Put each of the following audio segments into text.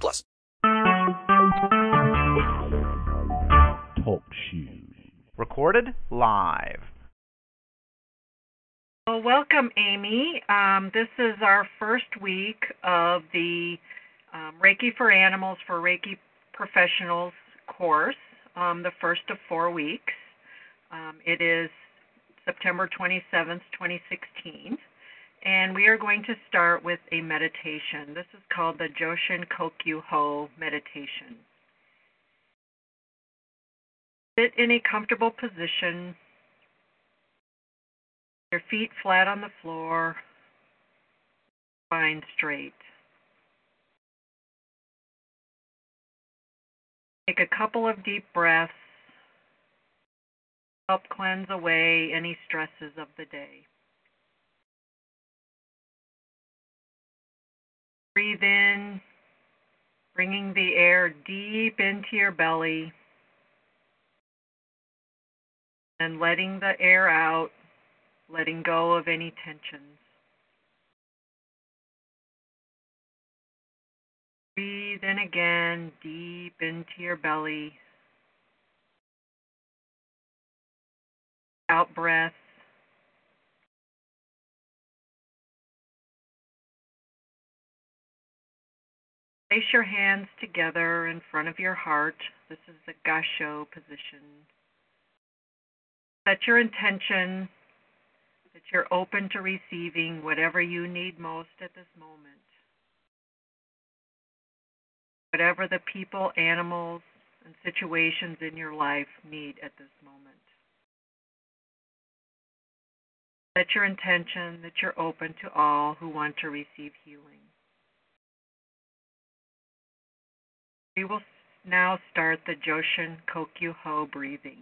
plus. Talk shoes. Recorded live. Well, welcome, Amy. Um, this is our first week of the um, Reiki for Animals for Reiki Professionals course um, the first of four weeks. Um, it is September 27th, 2016. And we are going to start with a meditation. This is called the Joshin Kokyu Ho meditation. Sit in a comfortable position, your feet flat on the floor, spine straight. Take a couple of deep breaths. Help cleanse away any stresses of the day. Breathe in, bringing the air deep into your belly and letting the air out, letting go of any tensions. Breathe in again, deep into your belly. Out breath. Place your hands together in front of your heart. This is the Gassho position. Set your intention that you're open to receiving whatever you need most at this moment whatever the people, animals, and situations in your life need at this moment. Set your intention that you're open to all who want to receive healing. We will now start the Joshin Kokyu Ho breathing.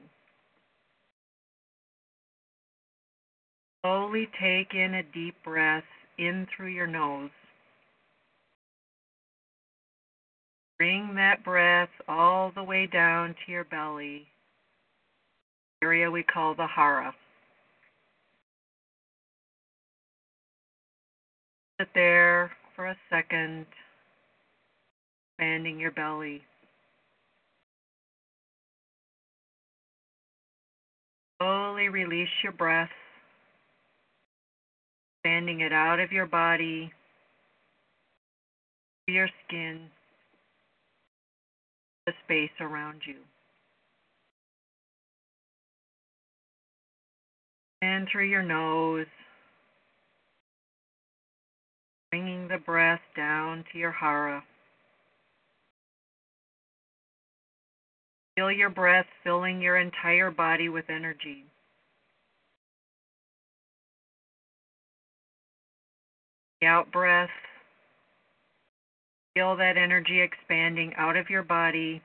Slowly take in a deep breath in through your nose. Bring that breath all the way down to your belly, area we call the hara. Sit there for a second, expanding your belly. Slowly release your breath, expanding it out of your body, your skin the space around you. And through your nose, bringing the breath down to your hara. Feel your breath filling your entire body with energy. The out breath Feel that energy expanding out of your body,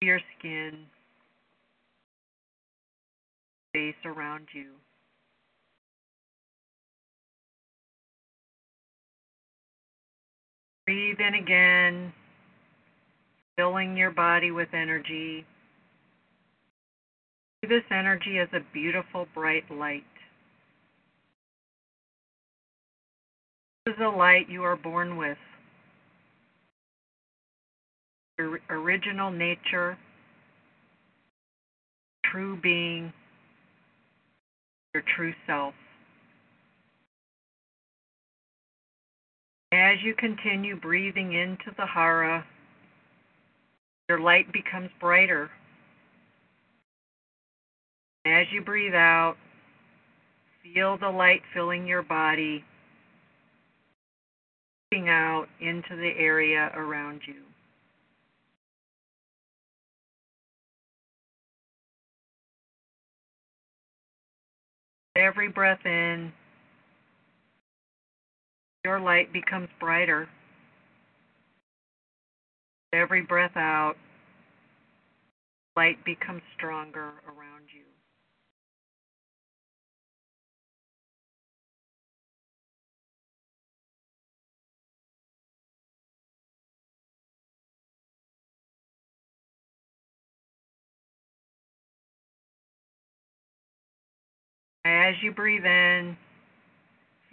your skin, space around you. Breathe in again, filling your body with energy. See this energy as a beautiful bright light. This is a light you are born with. Your original nature, true being, your true self. As you continue breathing into the hara, your light becomes brighter. As you breathe out, feel the light filling your body out into the area around you. Every breath in, your light becomes brighter. Every breath out, light becomes stronger around you. As you breathe in,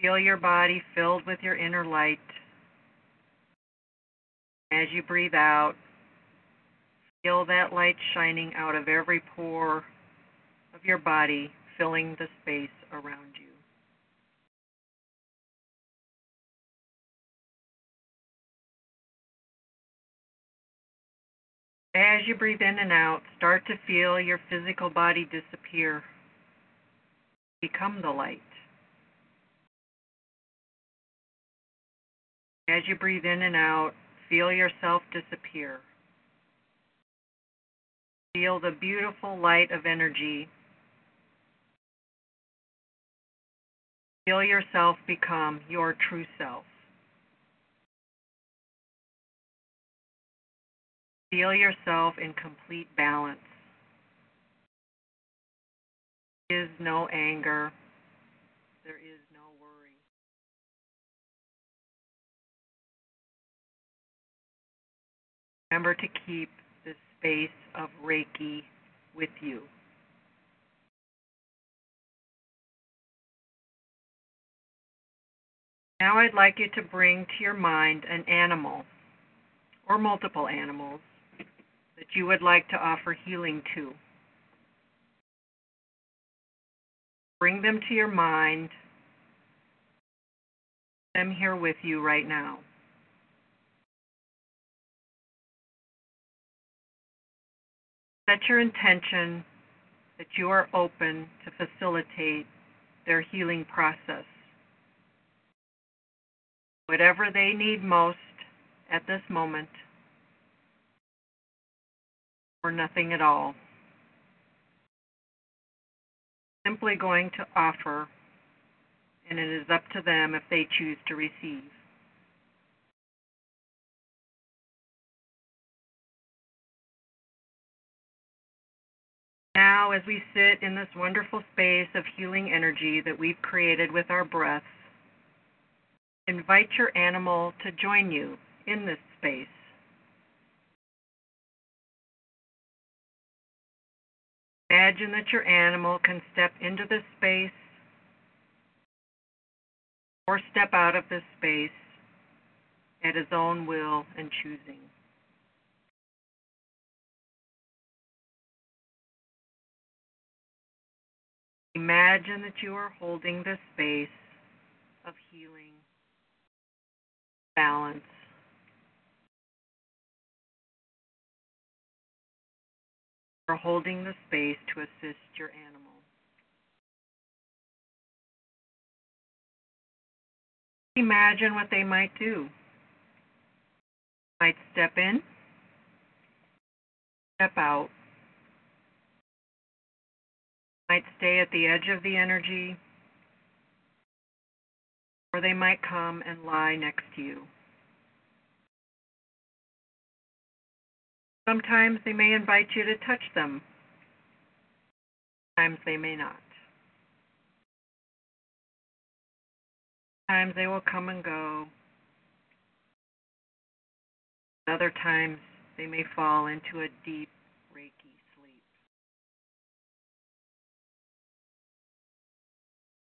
feel your body filled with your inner light. As you breathe out, feel that light shining out of every pore of your body, filling the space around you. As you breathe in and out, start to feel your physical body disappear. Become the light. As you breathe in and out, feel yourself disappear. Feel the beautiful light of energy. Feel yourself become your true self. Feel yourself in complete balance. There is no anger. There is Remember to keep the space of Reiki with you. Now I'd like you to bring to your mind an animal or multiple animals that you would like to offer healing to. Bring them to your mind. Them here with you right now. Set your intention that you are open to facilitate their healing process. Whatever they need most at this moment, or nothing at all. Simply going to offer, and it is up to them if they choose to receive. Now, as we sit in this wonderful space of healing energy that we've created with our breaths, invite your animal to join you in this space. Imagine that your animal can step into this space or step out of this space at his own will and choosing. Imagine that you are holding the space of healing, balance, or holding the space to assist your animal. Imagine what they might do. Might step in, step out, might stay at the edge of the energy, or they might come and lie next to you. Sometimes they may invite you to touch them. Sometimes they may not. Sometimes they will come and go. Other times they may fall into a deep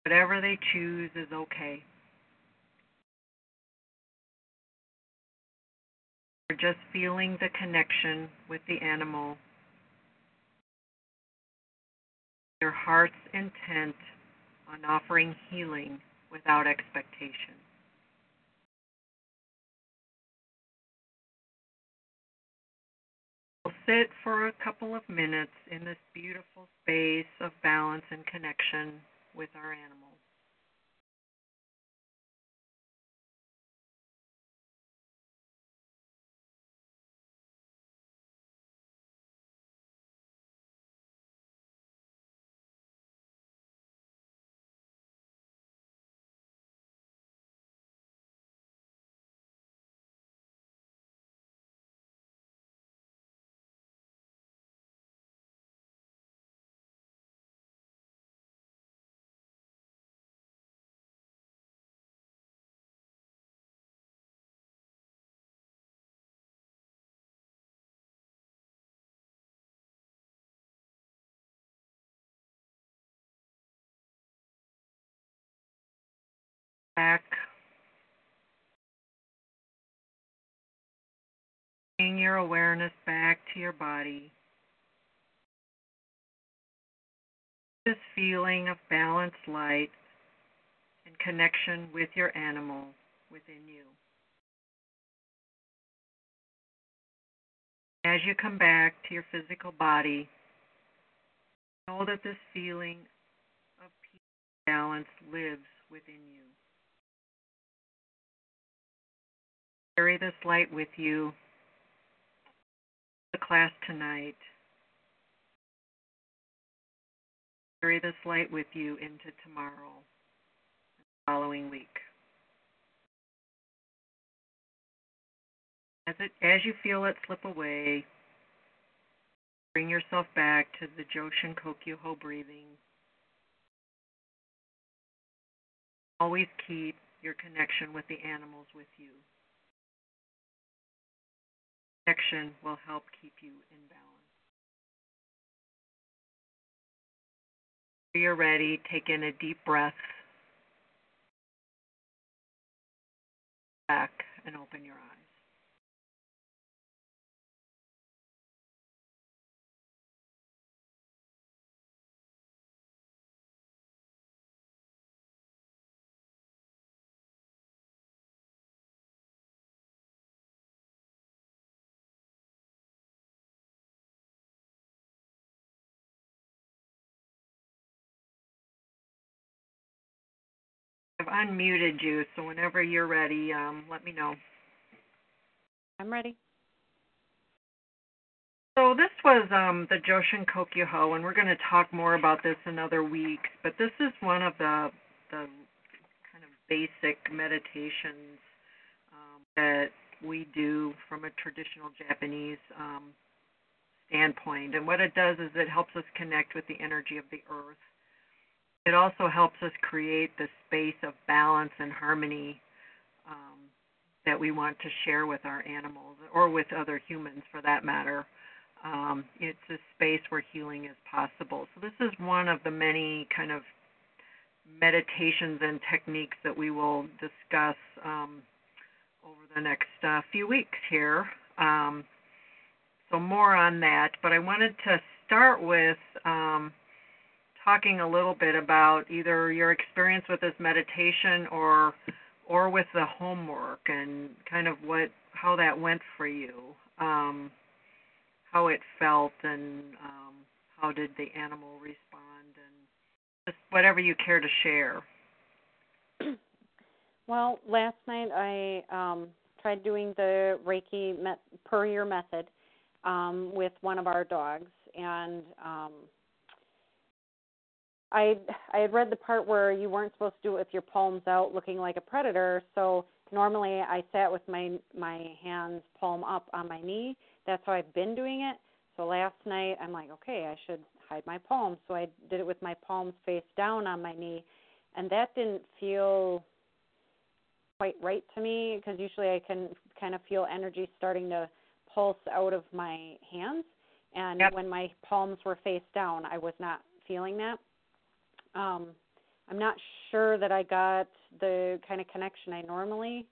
Whatever they choose is okay. Or just feeling the connection with the animal. Your heart's intent on offering healing without expectation. We'll sit for a couple of minutes in this beautiful space of balance and connection with our animals. Back. Bring your awareness back to your body. This feeling of balanced light and connection with your animal within you. As you come back to your physical body, know that this feeling of peace and balance lives within you. Carry this light with you the class tonight. Carry this light with you into tomorrow and the following week. As it as you feel it slip away, bring yourself back to the Joshin Kokyu-ho breathing. Always keep your connection with the animals with you. Connection will help keep you in balance. You're ready, take in a deep breath. Back and open your eyes. Unmuted you, so whenever you're ready, um, let me know. I'm ready. So this was um, the Joshin Kokyu-ho, and we're going to talk more about this in other weeks. But this is one of the the kind of basic meditations um, that we do from a traditional Japanese um, standpoint. And what it does is it helps us connect with the energy of the earth. It also helps us create the space of balance and harmony um, that we want to share with our animals or with other humans for that matter. Um, it's a space where healing is possible. So, this is one of the many kind of meditations and techniques that we will discuss um, over the next uh, few weeks here. Um, so, more on that. But I wanted to start with um, talking a little bit about either your experience with this meditation or or with the homework and kind of what how that went for you. Um, how it felt and um, how did the animal respond and just whatever you care to share. Well, last night I um, tried doing the Reiki met- Puryear method um, with one of our dogs, and um, I I had read the part where you weren't supposed to do it with your palms out, looking like a predator. So normally I sat with my my hands palm up on my knee. That's how I've been doing it. So last night I'm like, okay, I should hide my palms. So I did it with my palms face down on my knee, and that didn't feel quite right to me because usually I can kind of feel energy starting to pulse out of my hands. And Yep. when my palms were face down, I was not feeling that. Um, I'm not sure that I got the kind of connection I normally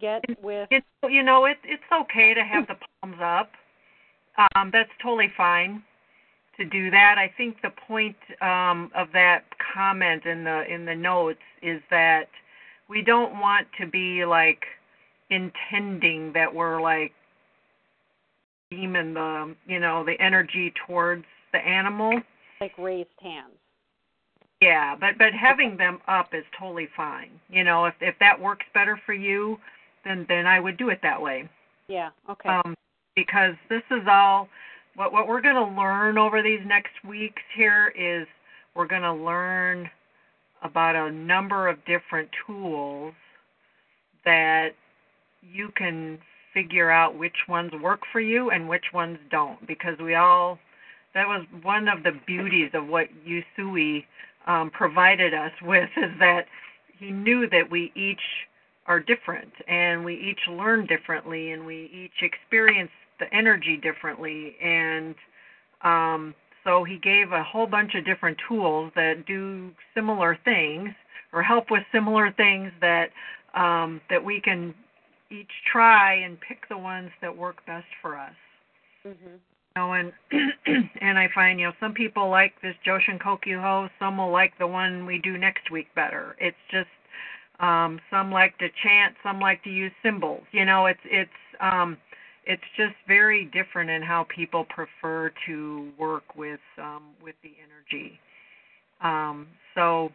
get with. It's you know it it's okay to have the palms up. Um, that's totally fine to do that. I think the point um, of that comment in the in the notes is that we don't want to be like intending that we're like beaming the you know the energy towards the animal. like raised hands. Yeah, but but having them up is totally fine. You know, if if that works better for you, then then I would do it that way. Yeah. Okay. Um, because this is all what what we're going to learn over these next weeks here is we're going to learn about a number of different tools that you can figure out which ones work for you and which ones don't because we all that was one of the beauties of what Usui um, provided us with is that he knew that we each are different and we each learn differently and we each experience the energy differently and um, so he gave a whole bunch of different tools that do similar things or help with similar things that um, that we can each try and pick the ones that work best for us. Mhm. You know, and and I find you know some people like this Joshin Kokyu some will like the one we do next week better. It's just um, some like to chant, some like to use symbols. You know, it's it's um, it's just very different in how people prefer to work with um, with the energy. Um, so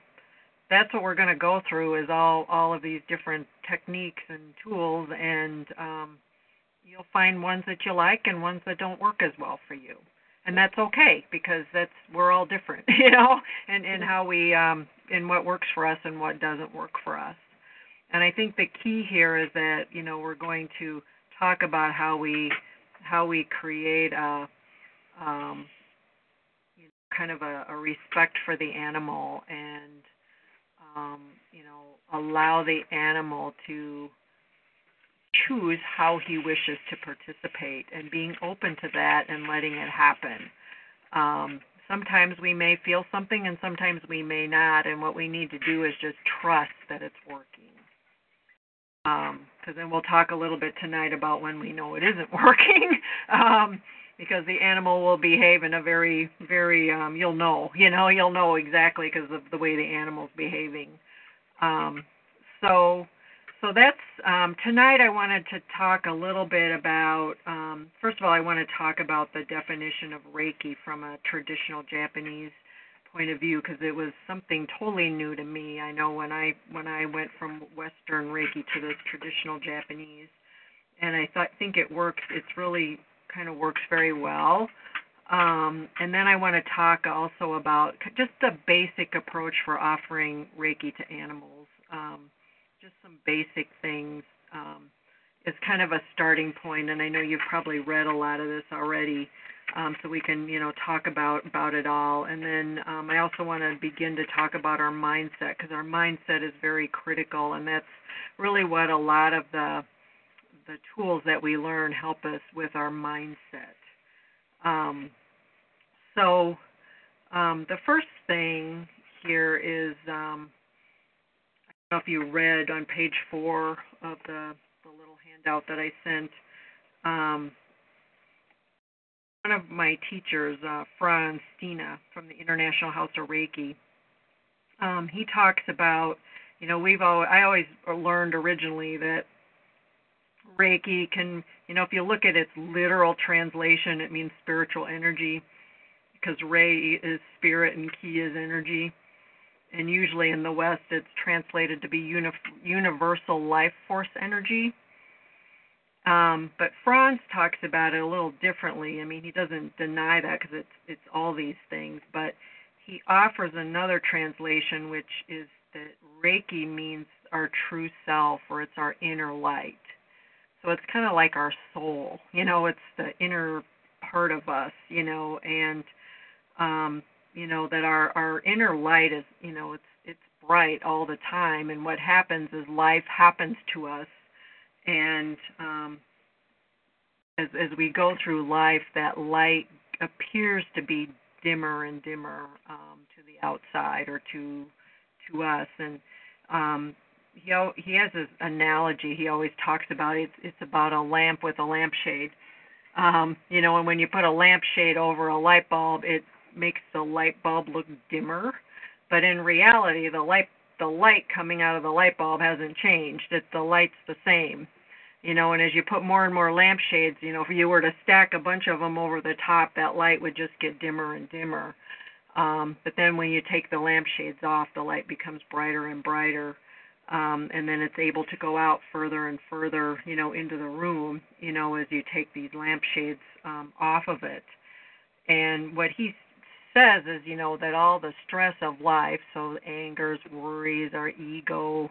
that's what we're going to go through is all all of these different techniques and tools, and um, you'll find ones that you like and ones that don't work as well for you, and that's okay because that's we're all different, you know, and and how we um, and what works for us and what doesn't work for us. And I think the key here is that you know we're going to talk about how we how we create a um, you know, kind of a, a respect for the animal and um, you know allow the animal to choose how he wishes to participate and being open to that and letting it happen. Um, sometimes we may feel something and sometimes we may not, and what we need to do is just trust that it's working because um, then we'll talk a little bit tonight about when we know it isn't working. um, because the animal will behave in a very, very, um, you'll know, you know, you'll know exactly because of the way the animal's behaving. Um, so, so that's um, tonight. I wanted to talk a little bit about. Um, first of all, I want to talk about the definition of Reiki from a traditional Japanese point of view because it was something totally new to me. I know when I when I went from Western Reiki to this traditional Japanese, and I thought think it works. It's really kind of works very well. Um, and then I want to talk also about just the basic approach for offering Reiki to animals. Um, just some basic things um, is kind of a starting point, and I know you've probably read a lot of this already um, so we can you know talk about about it all. And then um, I also want to begin to talk about our mindset because our mindset is very critical, and that's really what a lot of the the tools that we learn help us with our mindset. Um, so um, the first thing here is um, know if you read on page four of the, the little handout that I sent. Um, one of my teachers, uh, Frans Stiene from the International House of Reiki, um, he talks about, you know, we've all I always learned originally that Reiki can, you know, if you look at its literal translation, it means spiritual energy because Rei is spirit and Ki is energy. And usually in the West, it's translated to be uni- universal life force energy. Um, but Frans talks about it a little differently. I mean, he doesn't deny that because it's it's all these things, but he offers another translation, which is that Reiki means our true self, or it's our inner light. So it's kind of like our soul, you know, it's the inner part of us, you know, and um, you know that our our inner light is, you know, it's it's bright all the time, and what happens is life happens to us and um, as as we go through life, that light appears to be dimmer and dimmer um, to the outside or to to us. And um, he he has this analogy he always talks about. It's it's about a lamp with a lampshade. Um, you know, and when you put a lampshade over a light bulb, it makes the light bulb look dimmer. But in reality, the light the light coming out of the light bulb hasn't changed. It's the light's the same you know and as you put more and more lampshades you know if you were to stack a bunch of them over the top that light would just get dimmer and dimmer um, but then when you take the lampshades off the light becomes brighter and brighter um, and then it's able to go out further and further you know into the room you know as you take these lampshades um, off of it and what he says is you know that all the stress of life so angers worries our ego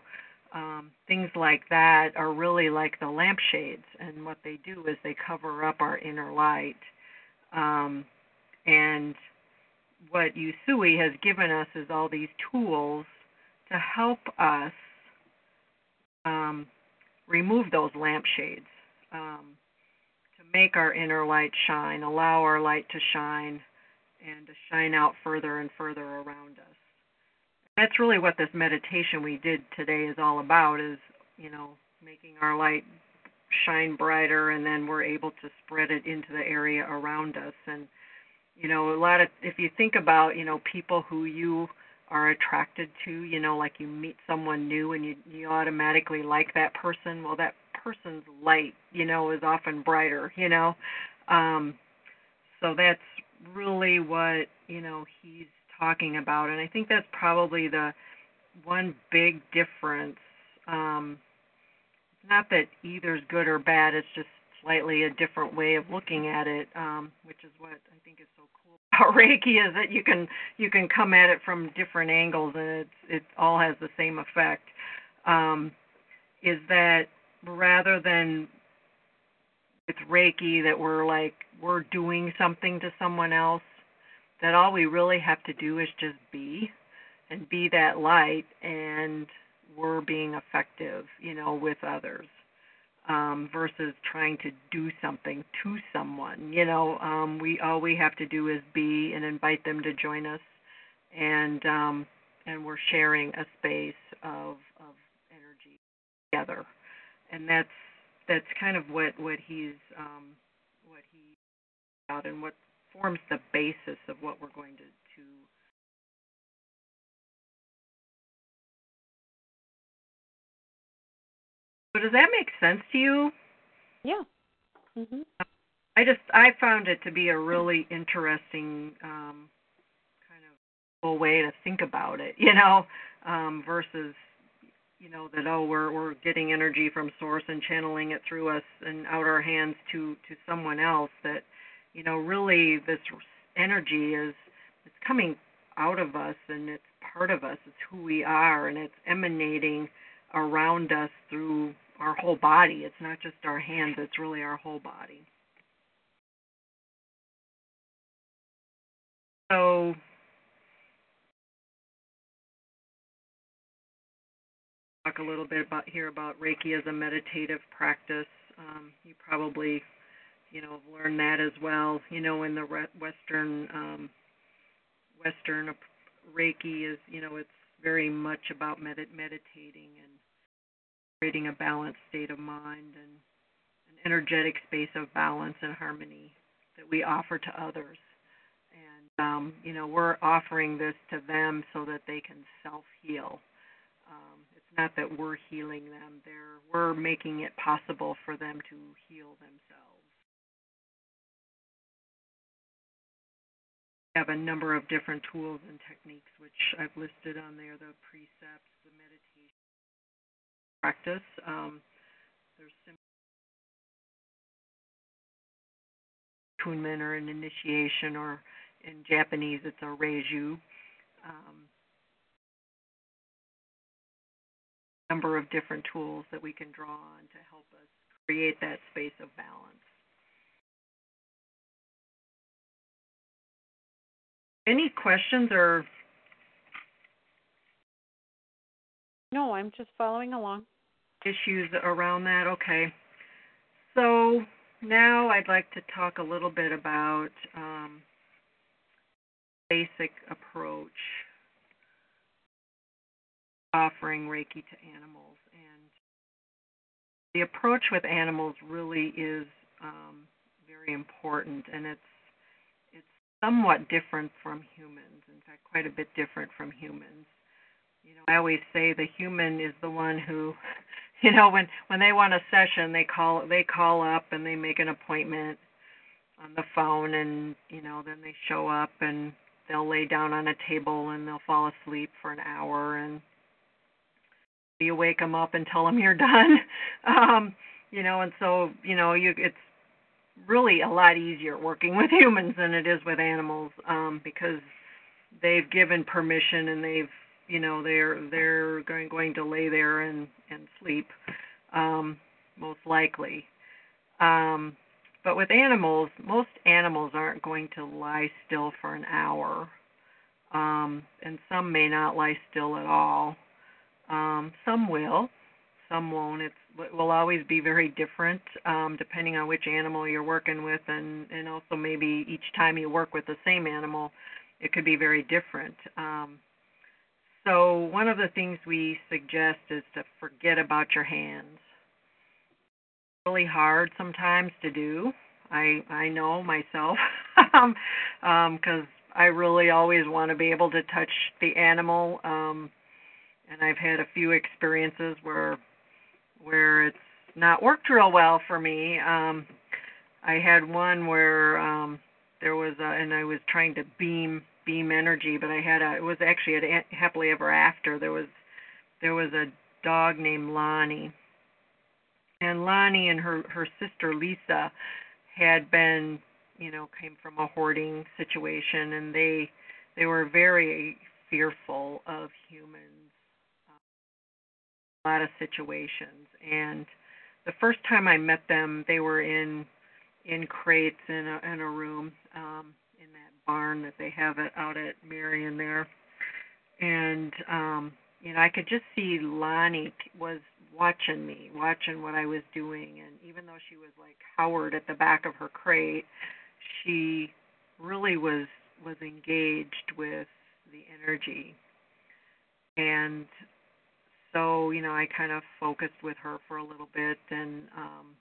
um, things like that are really like the lampshades, and what they do is they cover up our inner light. Um, and what Usui has given us is all these tools to help us um, remove those lampshades, um, to make our inner light shine, allow our light to shine, and to shine out further and further around us. that's really what this meditation we did today is all about is you know making our light shine brighter and then we're able to spread it into the area around us and you know a lot of if you think about you know people who you are attracted to you know like you meet someone new and you you automatically like that person well that person's light you know is often brighter you know um so that's really what you know he's talking about. And i think that's probably the one big difference. Um not that either's good or bad it's just slightly a different way of looking at it um which is what i think is so cool about reiki is that you can you can come at it from different angles and it's it all has the same effect. Um is that rather than with reiki that we're like we're doing something to someone else that all we really have to do is just be and be that light and we're being effective, you know, with others um, versus trying to do something to someone. You know, um, we all we have to do is be and invite them to join us, and um, and we're sharing a space of of energy together, and that's that's kind of what what he's um, what he about and what forms the basis of what we're going to to So does that make sense to you? Yeah. Mhm. I just I found it to be a really interesting um kind of way to think about it, you know, um versus you know that oh we're we're getting energy from source and channeling it through us and out our hands to to someone else that you know really this energy is it's coming out of us and it's part of us it's who we are and it's emanating around us through our whole body. It's not just our hands, it's really our whole body. So talk a little bit about here about Reiki as a meditative practice. Um, you probably, you know, have learned that as well. You know, in the Western um, Western Reiki is, you know, it's very much about med- meditating and creating a balanced state of mind and an energetic space of balance and harmony that we offer to others. And, um, you know, we're offering this to them so that they can self heal. Not that we're healing them, they're, we're making it possible for them to heal themselves. We have a number of different tools and techniques, which I've listed on there the precepts, the meditation practice. Um, there's attunement or an initiation, or in Japanese it's a reiju. Um, number of different tools that we can draw on to help us create that space of balance. Any questions or? No, I'm just following along issues around that. Okay. So now I'd like to talk a little bit about um, basic approach offering Reiki to animals. And the approach with animals really is um, very important, and it's it's somewhat different from humans. In fact, quite a bit different from humans. You know, I always say the human is the one who you know when when they want a session they call they call up and they make an appointment on the phone and you know then they show up and they'll lay down on a table and they'll fall asleep for an hour and you wake them up and tell them you're done. Um you know and so you know you it's really a lot easier working with humans than it is with animals um because they've given permission and they've you know they're they're going going to lay there and and sleep um most likely. Um but with animals most animals aren't going to lie still for an hour. Um and some may not lie still at all um some will some won't it's it will always be very different um depending on which animal you're working with and and also maybe each time you work with the same animal it could be very different um so one of the things we suggest is to forget about your hands. Really hard sometimes to do. I I know myself, because um, I really always want to be able to touch the animal. Um, and I've had a few experiences where where it's not worked real well for me. Um, I had one where um, there was a, and I was trying to beam beam energy, but I had a it was actually a happily ever after. There was there was a dog named Lonnie, and Lonnie and her her sister Lisa had been you know came from a hoarding situation, and they they were very fearful of humans. A lot of situations, and the first time I met them, they were in in crates in a in a room um, in that barn that they have it out at Marion there, and um, you know I could just see Lonnie was watching me, watching what I was doing, and even though she was like Howard at the back of her crate, she really was was engaged with the energy. And so you know I kind of focused with her for a little bit and um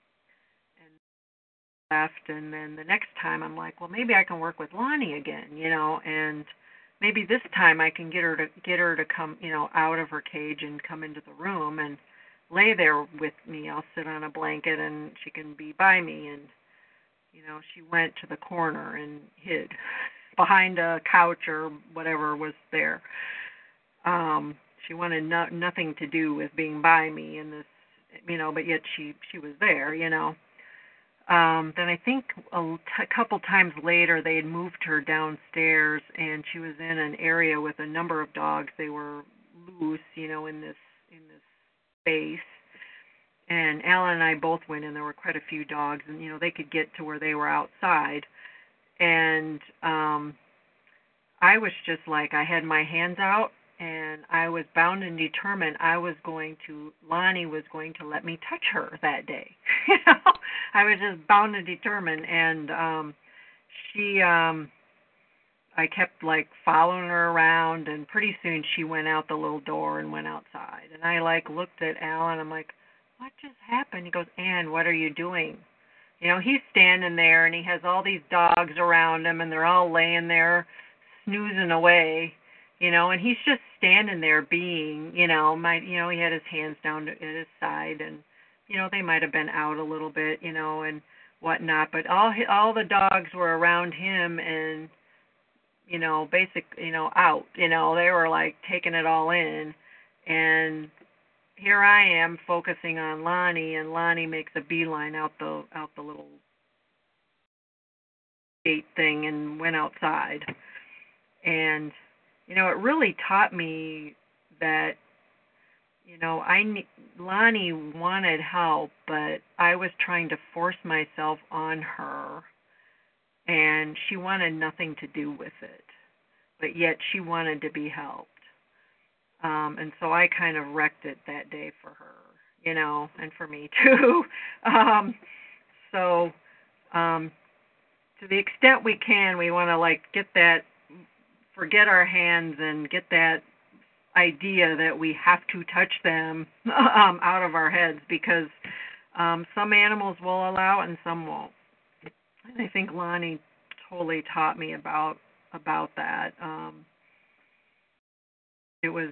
and left and then the next time I'm like well maybe I can work with Lonnie again you know and maybe this time I can get her to get her to come you know out of her cage and come into the room and lay there with me. I'll sit on a blanket and she can be by me. And you know she went to the corner and hid behind a couch or whatever was there. Um she wanted no, nothing to do with being by me in this you know but yet she she was there you know. Um then i think a, a couple times later they had moved her downstairs and she was in an area with a number of dogs. They were loose you know in this in this space. And alan and i both went and there were quite a few dogs and you know they could get to where they were outside. And um i was just like i had my hands out and I was bound and determined I was going to Lonnie was going to let me touch her that day. you know, I was just bound and determined and um she um I kept like following her around and pretty soon she went out the little door and went outside. And I like looked at Alan, I'm like, What just happened? He goes, Anne, what are you doing? You know, he's standing there and he has all these dogs around him and they're all laying there snoozing away you know, and he's just standing there being, you know, my, you know, he had his hands down at his side, and you know, they might have been out a little bit, you know, and whatnot, but all all the dogs were around him and you know, basic, you know, out, you know, they were like taking it all in, and here I am focusing on Lonnie, and Lonnie makes a beeline out the out the little gate thing and went outside, and you know, it really taught me that, you know, I Lonnie wanted help, but I was trying to force myself on her, and she wanted nothing to do with it, but yet she wanted to be helped. Um, and so I kind of wrecked it that day for her, you know, and for me too. um, so, um, to the extent we can, we want to like get that forget our hands and get that idea that we have to touch them um, out of our heads because um, some animals will allow and some won't. And I think Lonnie totally taught me about about that. Um, it was,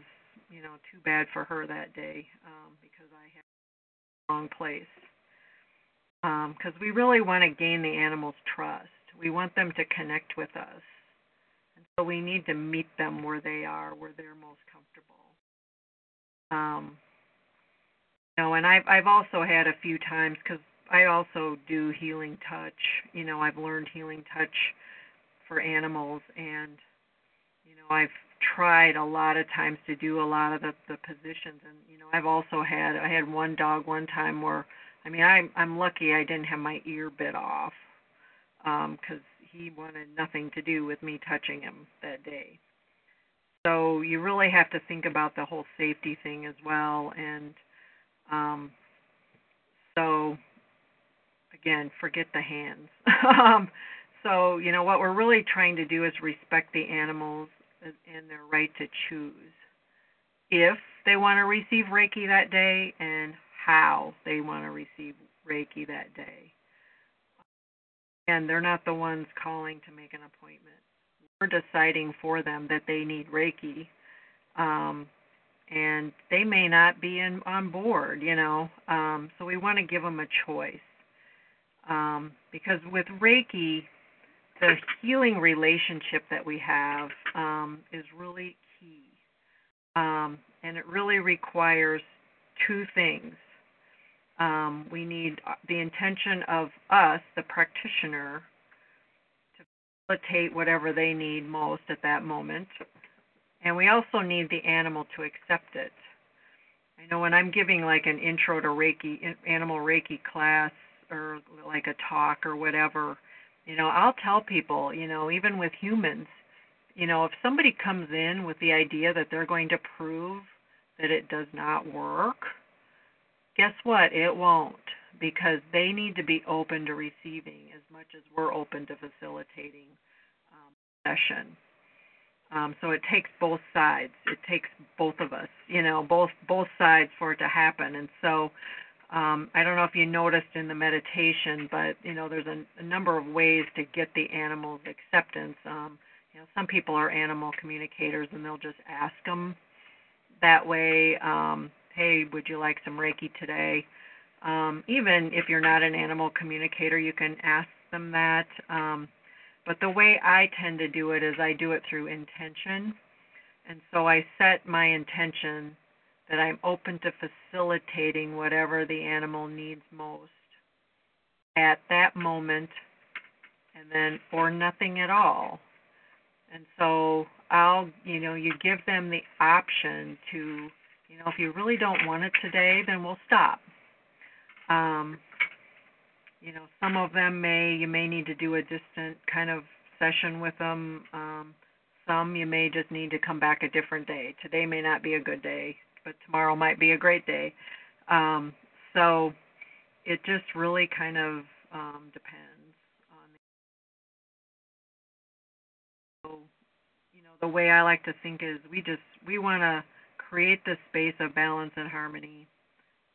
you know, too bad for her that day um, because I had the wrong place. Because um, we really want to gain the animal's trust. We want them to connect with us so we need to meet them where they are, where they're most comfortable. Um, you know, and I've I've also had a few times because I also do healing touch. You know, I've learned healing touch for animals, and you know, I've tried a lot of times to do a lot of the the positions, and you know, I've also had I had one dog one time where I mean, I'm I'm lucky I didn't have my ear bit off because um, he wanted nothing to do with me touching him that day. So you really have to think about the whole safety thing as well. And um, so, again, forget the hands. um, so, you know, what we're really trying to do is respect the animals and their right to choose. if they want to receive Reiki that day and how they want to receive Reiki that day. And they're not the ones calling to make an appointment. We're deciding for them that they need Reiki. Um, and they may not be in, on board, you know. Um, so we want to give them a choice. Um, because with Reiki, the healing relationship that we have um, is really key. Um, and it really requires two things. Um, we need the intention of us, the practitioner, to facilitate whatever they need most at that moment. And we also need the animal to accept it. I know when I'm giving like an intro to Reiki, animal Reiki class, or like a talk or whatever, you know, I'll tell people, you know, even with humans, you know, if somebody comes in with the idea that they're going to prove that it does not work, guess what? It won't because they need to be open to receiving as much as we're open to facilitating um, session. Um, so it takes both sides. It takes both of us, you know, both both sides for it to happen. And so um, I don't know if you noticed in the meditation, but you know, there's a, a number of ways to get the animal's acceptance. Um, you know, some people are animal communicators, and they'll just ask them that way. Um, hey, would you like some Reiki today? Um, even if you're not an animal communicator, you can ask them that. Um, but the way I tend to do it is I do it through intention. And so I set my intention that I'm open to facilitating whatever the animal needs most at that moment and then or nothing at all. And so I'll, you know, you give them the option to, you know, if you really don't want it today, then we'll stop. Um, you know, some of them may you may need to do a distant kind of session with them. Um, some you may just need to come back a different day. Today may not be a good day but tomorrow might be a great day. Um, so it just really kind of um, depends on. So, you know, the way I like to think is we just we want to create this space of balance and harmony,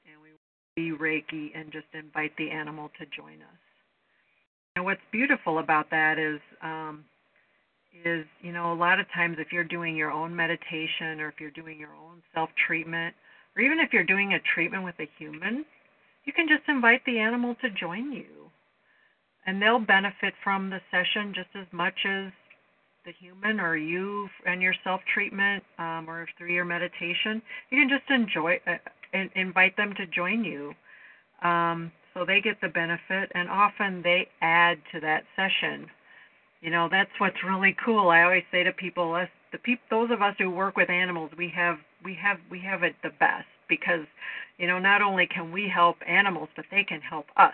and we be Reiki and just invite the animal to join us. And what's beautiful about that is. Um, is, you know, a lot of times if you're doing your own meditation or if you're doing your own self treatment, or even if you're doing a treatment with a human, you can just invite the animal to join you. And they'll benefit from the session just as much as the human or you and your self treatment um, or through your meditation. You can just enjoy uh, and invite them to join you. Um, so they get the benefit, and often they add to that session you know, that's what's really cool. I always say to people, us the peop, those of us who work with animals, we have we have we have it the best because, you know, not only can we help animals, but they can help us.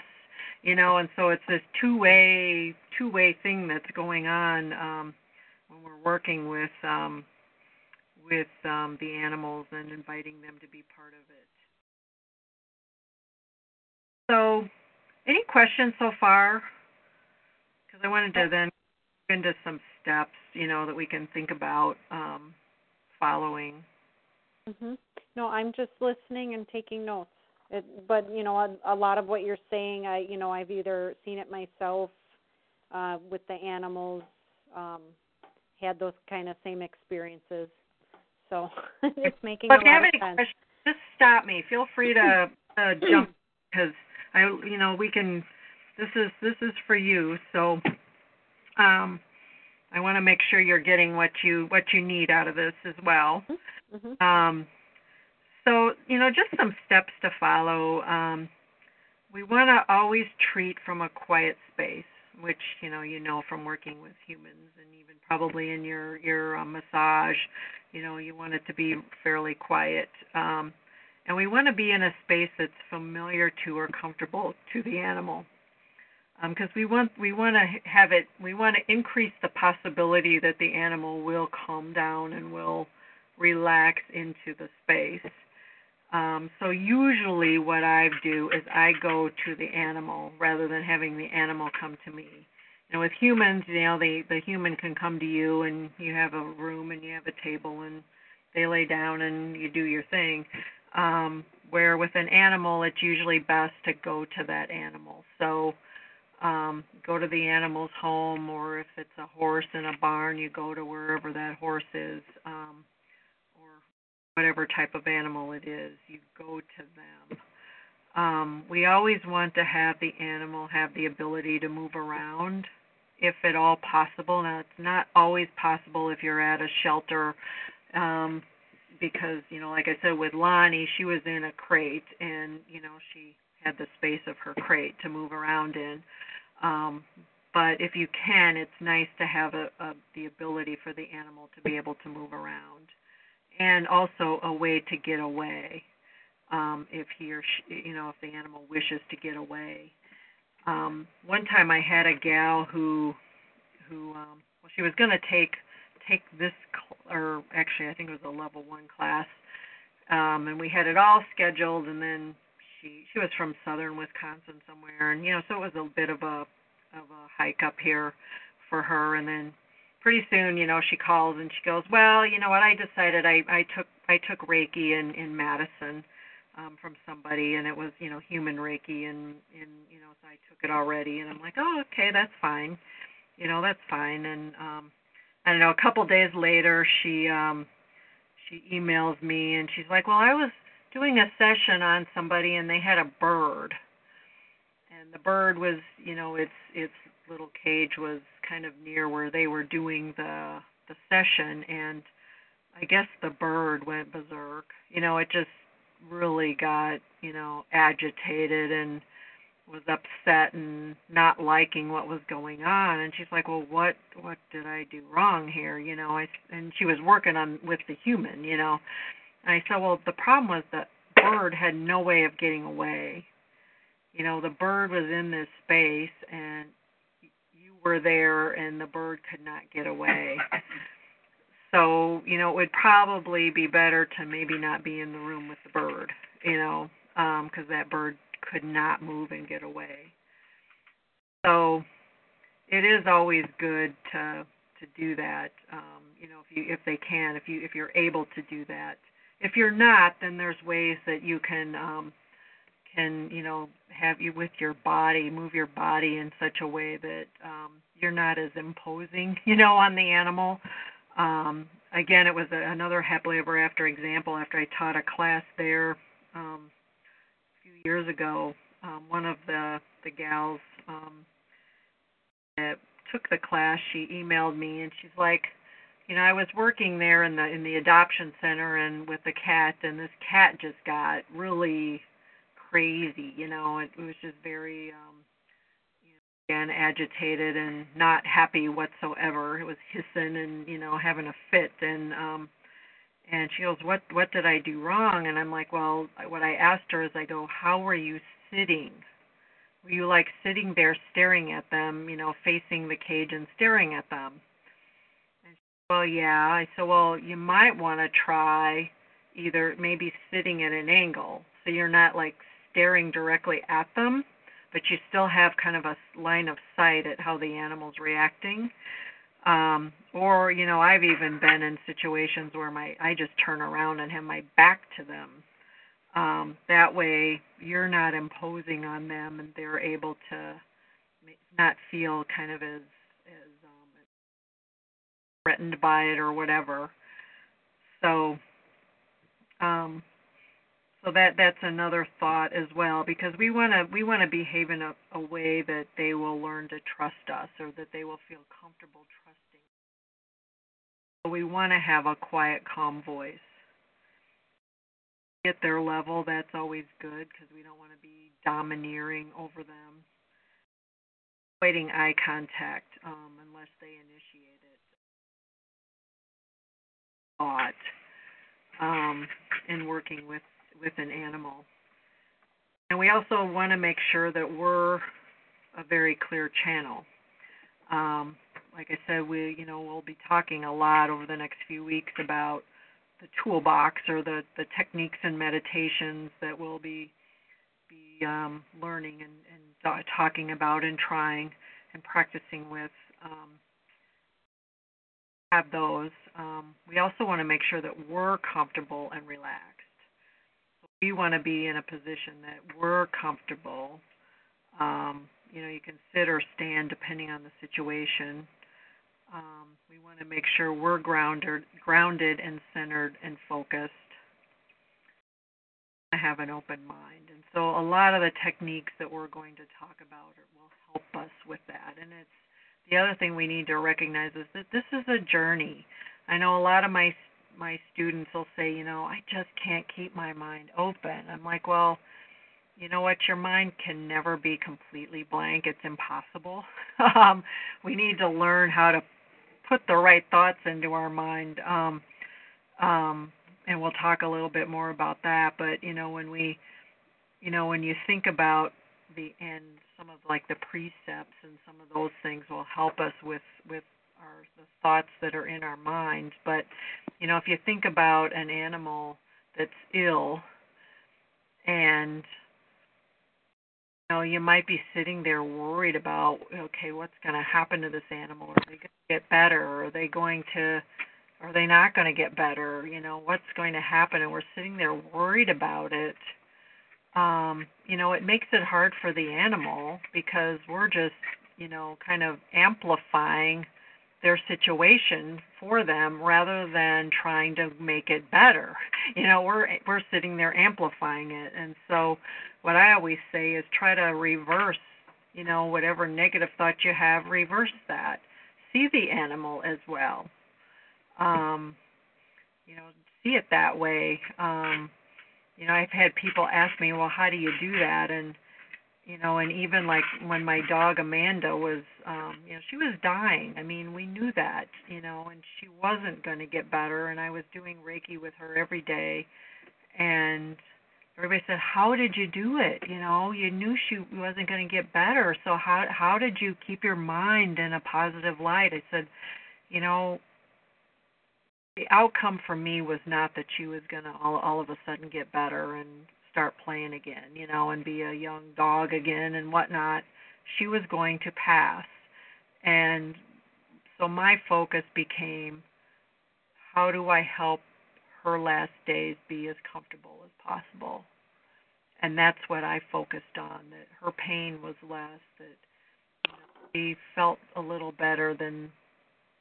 You know, and so it's this two-way two-way thing that's going on um, when we're working with um, with um, the animals and inviting them to be part of it. So, any questions so far? Because I wanted to then go into some steps, you know, that we can think about um, following. Mhm. No, I'm just listening and taking notes. It, but you know, a, a lot of what you're saying, I you know, I've either seen it myself uh, with the animals, um, had those kind of same experiences. So it's making but a lot of sense. Questions, just stop me. Feel free to uh, jump because I, you know, we can. This is this is for you. So um, I want to make sure you're getting what you what you need out of this as well. Mm-hmm. Um, so you know, just some steps to follow. Um, we want to always treat from a quiet space, which you know you know from working with humans, and even probably in your your uh, massage, you know you want it to be fairly quiet. Um, and we want to be in a space that's familiar to or comfortable to the animal because um, we want we want to have it we want to increase the possibility that the animal will calm down and will relax into the space. Um, so usually what I do is I go to the animal rather than having the animal come to me. And with humans, you know, the the human can come to you and you have a room and you have a table and they lay down and you do your thing. Um, where with an animal, it's usually best to go to that animal. So um, go to the animal's home, or if it's a horse in a barn, you go to wherever that horse is, um, whatever type of animal it is, you go to them. Um, we always want to have the animal have the ability to move around if at all possible. Now, it's not always possible if you're at a shelter um, because, you know, like I said, with Lonnie, she was in a crate and, you know, she had the space of her crate to move around in. Um, but if you can, it's nice to have a, a, the ability for the animal to be able to move around and also a way to get away um, if he or she, you know, if the animal wishes to get away. Um, one time I had a gal who, who, um, well, she was going to take take this, cl- or actually I think it was a level one class, um, and we had it all scheduled, and then she she was from southern Wisconsin somewhere, and you know, so it was a bit of a of a hike up here for her, and then pretty soon, you know, she calls and she goes, well, you know what, I decided I I took I took Reiki in in Madison um, from somebody, and it was you know human Reiki, and and you know so I took it already, and I'm like, oh okay, that's fine, you know that's fine, and um, I don't know. A couple days later, she um, she emails me, and she's like, well, I was doing a session on somebody, and they had a bird, and the bird was you know its its little cage was kind of near where they were doing the the session and I guess the bird went berserk. You know, it just really got you know agitated and was upset and not liking what was going on. And she's like well what what did i do wrong here? You know i and she was working on with the human you know. And i said well the problem was that bird had no way of getting away. You know the bird was in this space and were there and the bird could not get away so, you know, it would probably be better to maybe not be in the room with the bird, you know, because um, that bird could not move and get away. So, it is always good to to do that. Um, you know, if you if they can, if you if you're able to do that. If you're not, then there's ways that you can um, can you know have you with your body move your body in such a way that um, you're not as imposing, you know, on the animal. Um, again, it was a, another happily ever after example after I taught a class there um, a few years ago. Um, one of the the gals um, that took the class, she emailed me and she's like, you know, I was working there in the in the adoption center and with the cat, and this cat just got really crazy. You know, it, was just very um, again agitated and not happy whatsoever. It was hissing and you know having a fit and um and she goes, "What what did I do wrong?" And I'm like, "Well, what I asked her is I go, "How were you sitting?" Were you like sitting there staring at them, you know, facing the cage and staring at them? And she said, well, yeah. I said, "Well, you might want to try either maybe sitting at an angle so you're not like staring directly at them." but you still have kind of a line of sight at how the animal's reacting. Um, or you know, I've even been in situations where my I just turn around and have my back to them. Um, that way, you're not imposing on them, and they're able to not feel kind of as as um, threatened by it or whatever. So, um, so that that's another thought as well because we want to we want to behave in a, a way that they will learn to trust us or that they will feel comfortable trusting. So we want to have a quiet, calm voice. At their level, that's always good because we don't want to be domineering over them. Avoiding eye contact um, unless they initiate it. Thought um, in working with with an animal. And we also want to make sure that we're a very clear channel. Um, like I said, we you know we'll be talking a lot over the next few weeks about the toolbox or the the techniques and meditations that we'll be be um, learning and, and talking about and trying and practicing with um, have those. Um, we also want to make sure that we're comfortable and relaxed. We want to be in a position that we're comfortable. Um, you know, you can sit or stand depending on the situation. Um, we want to make sure we're grounded, grounded and centered and focused. I have an open mind, and so a lot of the techniques that we're going to talk about will help us with that. And it's the other thing we need to recognize is that this is a journey. I know a lot of my my students will say, you know, I just can't keep my mind open. I'm like, well, you know what? Your mind can never be completely blank. It's impossible. um, we need to learn how to put the right thoughts into our mind. Um, um, and we'll talk a little bit more about that. But you know, when we, you know, when you think about the end, some of like the precepts and some of those things will help us with with our the thoughts that are in our minds. But you know, if you think about an animal that's ill and you know, you might be sitting there worried about, okay, what's going to happen to this animal? Are they going to get better? Are they going to, are they not going to get better? You know, what's going to happen? And we're sitting there worried about it. Um, you know, it makes it hard for the animal because we're just, you know, kind of amplifying their situation for them rather than trying to make it better. You know, we're we're sitting there amplifying it. And so what I always say is try to reverse, you know, whatever negative thought you have, reverse that. See the animal as well. Um, you know, see it that way. Um, you know, I've had people ask me, "Well, how do you do that?" and you know and even like when my dog amanda was um you know she was dying. I mean we knew that you know and she wasn't going to get better and i was doing reiki with her every day. And everybody said how did you do it? You know you knew she wasn't going to get better. So how how did you keep your mind in a positive light? I said you know the outcome for me was not that she was going to all all of a sudden get better and start playing again, you know, and be a young dog again and whatnot. She was going to pass. And so my focus became how do I help her last days be as comfortable as possible? And that's what I focused on that her pain was less, that you know, she felt a little better than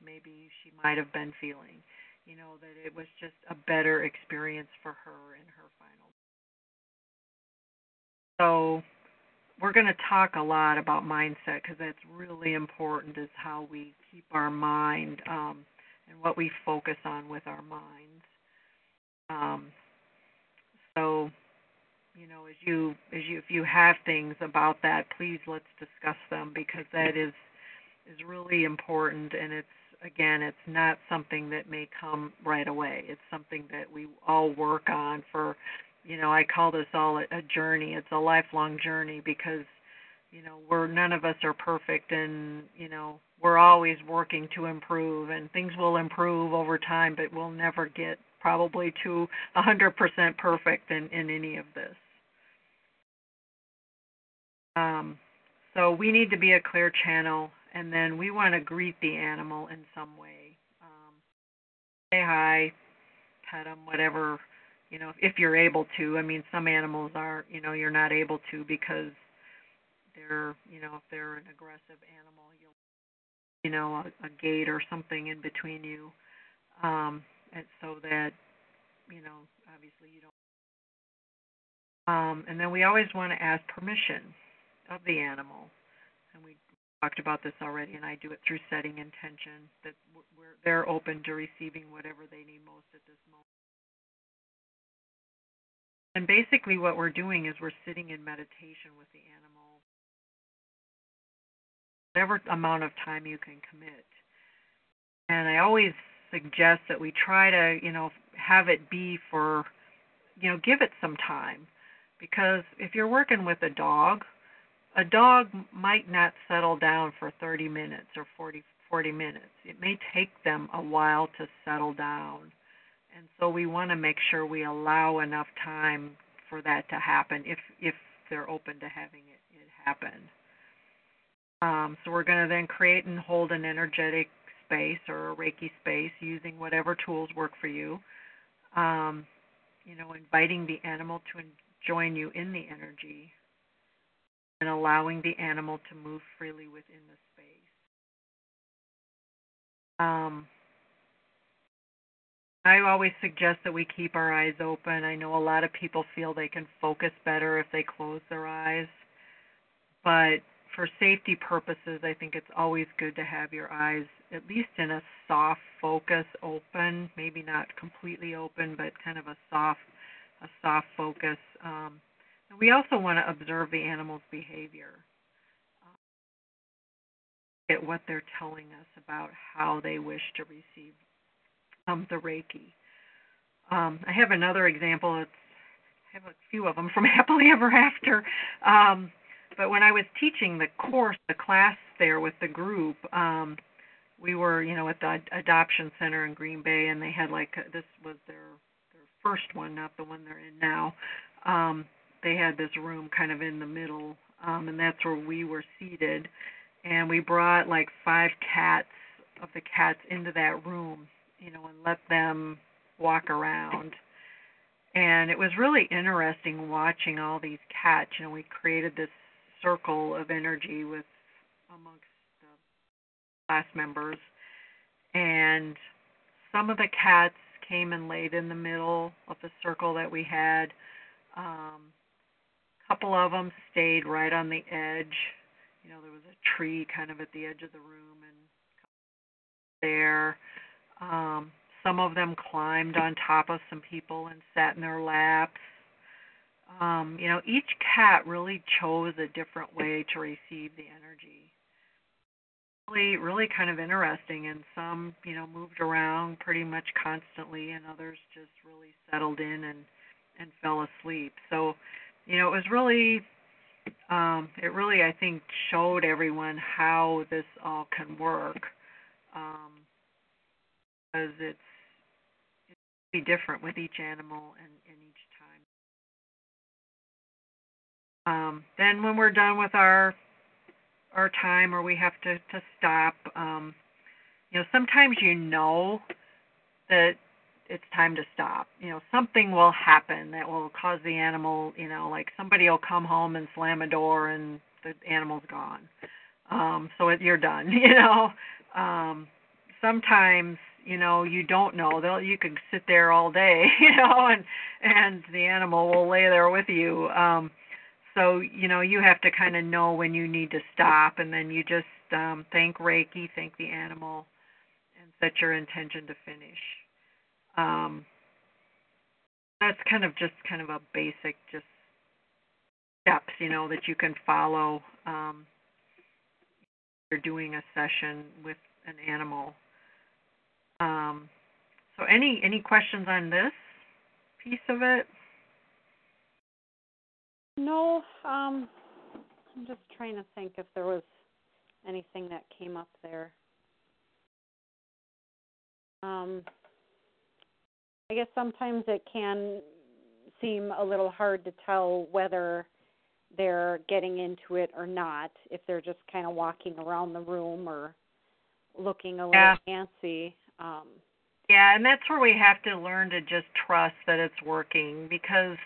maybe she might have been feeling. You know, that it was just a better experience for her in her final so we're going to talk a lot about mindset because that's really important is how we keep our mind um, and what we focus on with our minds. Um, so, you know, as you as you if you have things about that, please let's discuss them because that is is really important and it's again it's not something that may come right away. It's something that we all work on for you know i call this all a, journey. It's a lifelong journey because you know we're none of us are perfect and you know we're always working to improve and things will improve over time but we'll never get probably to a hundred percent perfect in in any of this. Um so we need to be a clear channel and then we want to greet the animal in some way. Um say hi pet them whatever you know if you're able to. I mean some animals are you know you're not able to because they're you know if they're an aggressive animal you'll you know a, a gate or something in between you. Um and so that you know obviously you don't. Um and then we always want to ask permission of the animal. And we talked about this already and I do it through setting intention that we're they're open to receiving whatever they need most at this moment and basically, what we're doing is we're sitting in meditation with the animal, whatever amount of time you can commit. And I always suggest that we try to, you know, have it be for, you know, give it some time. Because if you're working with a dog, a dog might not settle down for 30 minutes or 40, 40 minutes. It may take them a while to settle down and so we want to make sure we allow enough time for that to happen if if they're open to having it, it happen. Um, so we're going to then create and hold an energetic space or a Reiki space, using whatever tools work for you. Um, you know, inviting the animal to join you in the energy and allowing the animal to move freely within the space. Um, I always suggest that we keep our eyes open. I know a lot of people feel they can focus better if they close their eyes, but for safety purposes, I think it's always good to have your eyes at least in a soft focus open, maybe not completely open, but kind of a soft a soft focus. Um, and we also want to observe the animal's behavior. Uh, at what they're telling us about how they wish to receive um, the Reiki. Um, I have another example. It's, I have a few of them from Happily Ever After. Um, but when I was teaching the course, the class there with the group, um, we were, you know, at the adoption center in Green Bay, and they had like a, this was their their first one, not the one they're in now. Um, they had this room kind of in the middle, um, and that's where we were seated. And we brought like five cats of the cats into that room, you know, and let them walk around. And it was really interesting watching all these cats. You know, we created this circle of energy with amongst the class members, and some of the cats came and laid in the middle of the circle that we had. Um, a couple of them stayed right on the edge. You know, there was a tree kind of at the edge of the room, and there. Um, some of them climbed on top of some people and sat in their laps. Um, you know, each cat really chose a different way to receive the energy. Really, really kind of interesting. And some, you know, moved around pretty much constantly, and others just really settled in and and fell asleep. So, you know, it was really, um, it really, I think, showed everyone how this all can work. Um, because it's it's be different with each animal and, and each time. Um, then when we're done with our our time or we have to to stop, um, you know, sometimes you know that it's time to stop. You know, something will happen that will cause the animal, you know, like somebody will come home and slam a door and the animal's gone. Um, so it, you're done, you know. Um, sometimes you know you don't know. They'll you could sit there all day you know and and the animal will lay there with you. Um so you know you have to kind of know when you need to stop and then you just um thank reiki thank the animal and set your intention to finish. Um that's kind of just kind of a basic just steps you know that you can follow um you're doing a session with an animal um, so any any questions on this piece of it? No, um, I'm just trying to think if there was anything that came up there. Um, I guess sometimes it can seem a little hard to tell whether they're getting into it or not, if they're just kind of walking around the room or looking a little yeah. fancy. Um, yeah, and that's where we have to learn to just trust that it's working because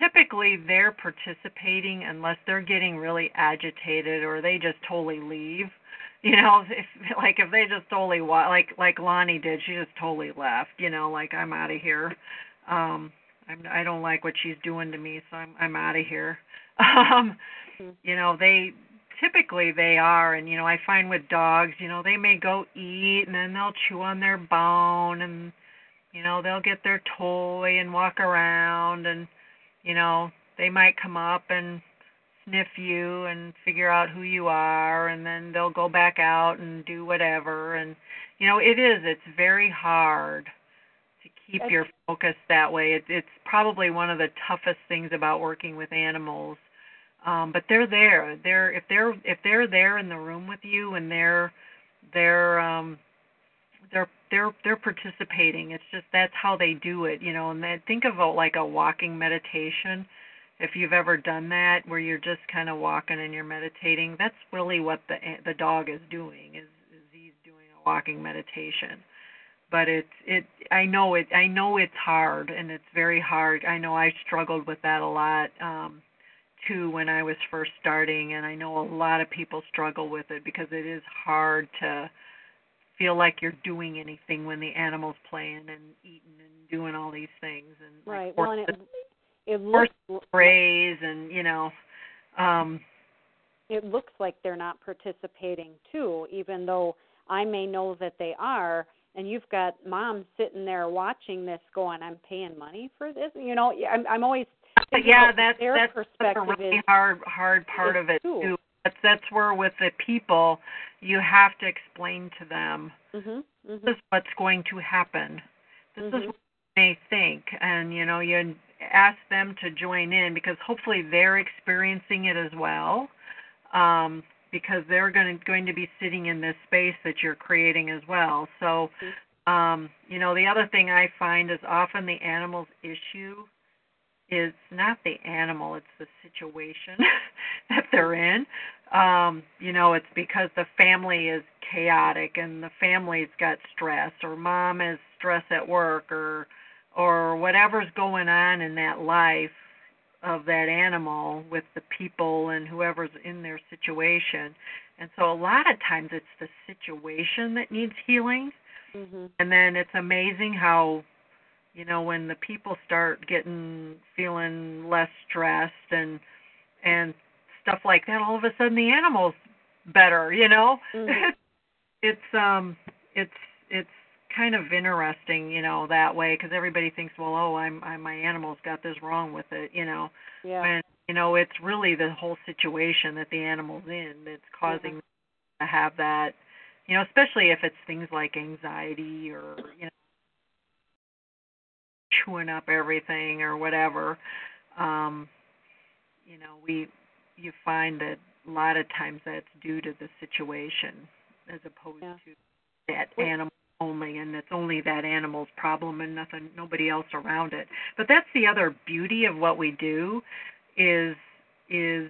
typically they're participating unless they're getting really agitated or they just totally leave. You know, if like if they just totally like like Lonnie did, she just totally left. You know, like I'm out of here. Um, I'm I don't like what she's doing to me, so I'm I'm out of here. Um, mm-hmm. you know, they typically they are and you know i find with dogs you know they may go eat and then they'll chew on their bone and you know they'll get their toy and walk around and you know they might come up and sniff you and figure out who you are and then they'll go back out and do whatever and you know it is it's very hard to keep your focus that way. It, it's probably one of the toughest things about working with animals um, but they're there. They're if they're if they're there in the room with you and they're they're um, they're they're they're participating. It's just that's how they do it, you know. And then think of it like a walking meditation. If you've ever done that, where you're just kind of walking and you're meditating, that's really what the the dog is doing. Is is he's doing a walking meditation. But it's it I know it I know it's hard and it's very hard. I know I struggled with that a lot um too when I was first starting and I know a lot of people struggle with it because it is hard to feel like you're doing anything when the animal's playing and eating and doing all these things and right. like Well, and it it horse looks graze and you know um it looks like they're not participating too, even though I may know that they are. And you've got mom sitting there watching this, going, "I'm paying money for this." You know, I'm I'm always thinking yeah that's that's, that's a really is hard hard part of it too. too. That's that's where with the people you have to explain to them mhm this mhm is what's going to happen. This is Mhm. what they think. And you know you ask them to join in because hopefully they're experiencing it as well um because they're going to going to be sitting in this space that you're creating as well. So um you know the other thing i find is often the animal's issue is not the animal it's the situation that they're in. Um you know it's because the family is chaotic and the family's got stress or mom is stress at work or or whatever's going on in that life of that animal with the people and whoever's in their situation. And so a lot of times it's the situation that needs healing. Mhm and then it's amazing how you know when the people start getting feeling less stressed and and stuff like that all of a sudden the animals better you know? Mhm. it's um it's it's kind of interesting you know that way because everybody thinks well oh i'm i'm my animal's got this wrong with it you know? Yeah. When you know it's really the whole situation that the animal's in that's causing them to have that you know especially if it's things like anxiety or you know chewing up everything or whatever um you know we you find that a lot of times that's due to the situation as opposed Yeah. to that animal only and it's only that animal's problem and nothing nobody else around it but that's the other beauty of what we do is is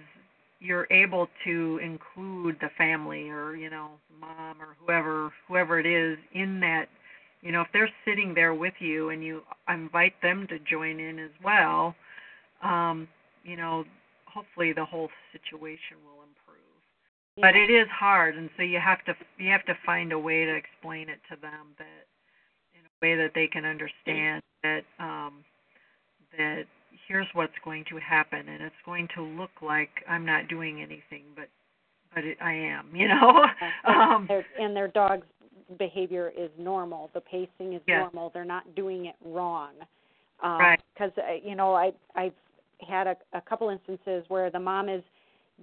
you're able to include the family or you know mom or whoever whoever it is in that you know if they're sitting there with you and you invite them to join in as well um you know hopefully the whole situation will improve. But it is hard and so you have to you have to find a way to explain it to them that in a way that they can understand that um that here's what's going to happen and it's going to look like I'm not doing anything but but it, I am you know? Um and their dog's behavior is normal. The pacing is Yes. normal. They're not doing it wrong. Um, Right. Because uh, you know, I I've had a, a couple instances where the mom is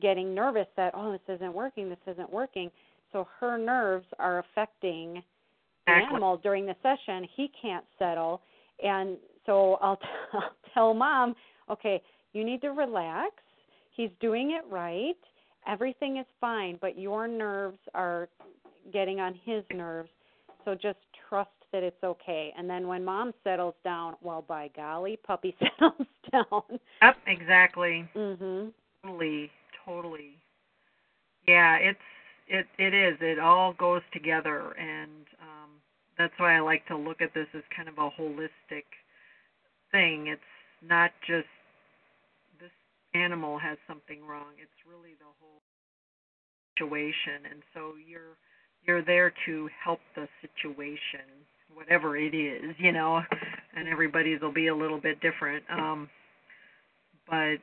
getting nervous that oh this isn't working, this isn't working. So her nerves are affecting the Exactly. animal during the session. He can't settle, and so I'll, t- I'll tell mom, okay, you need to relax. He's doing it right. Everything is fine, but your nerves are getting on his nerves. So just trust that it's okay. And then when mom settles down, well, by golly, puppy settles down. yep exactly Mhm. totally totally yeah it's it it is it all goes together and um that's why I like to look at this as kind of a holistic thing it's not just this animal has something wrong it's really the whole situation and so you're you're there to help the situation whatever it is you know and everybody's will be a little bit different um but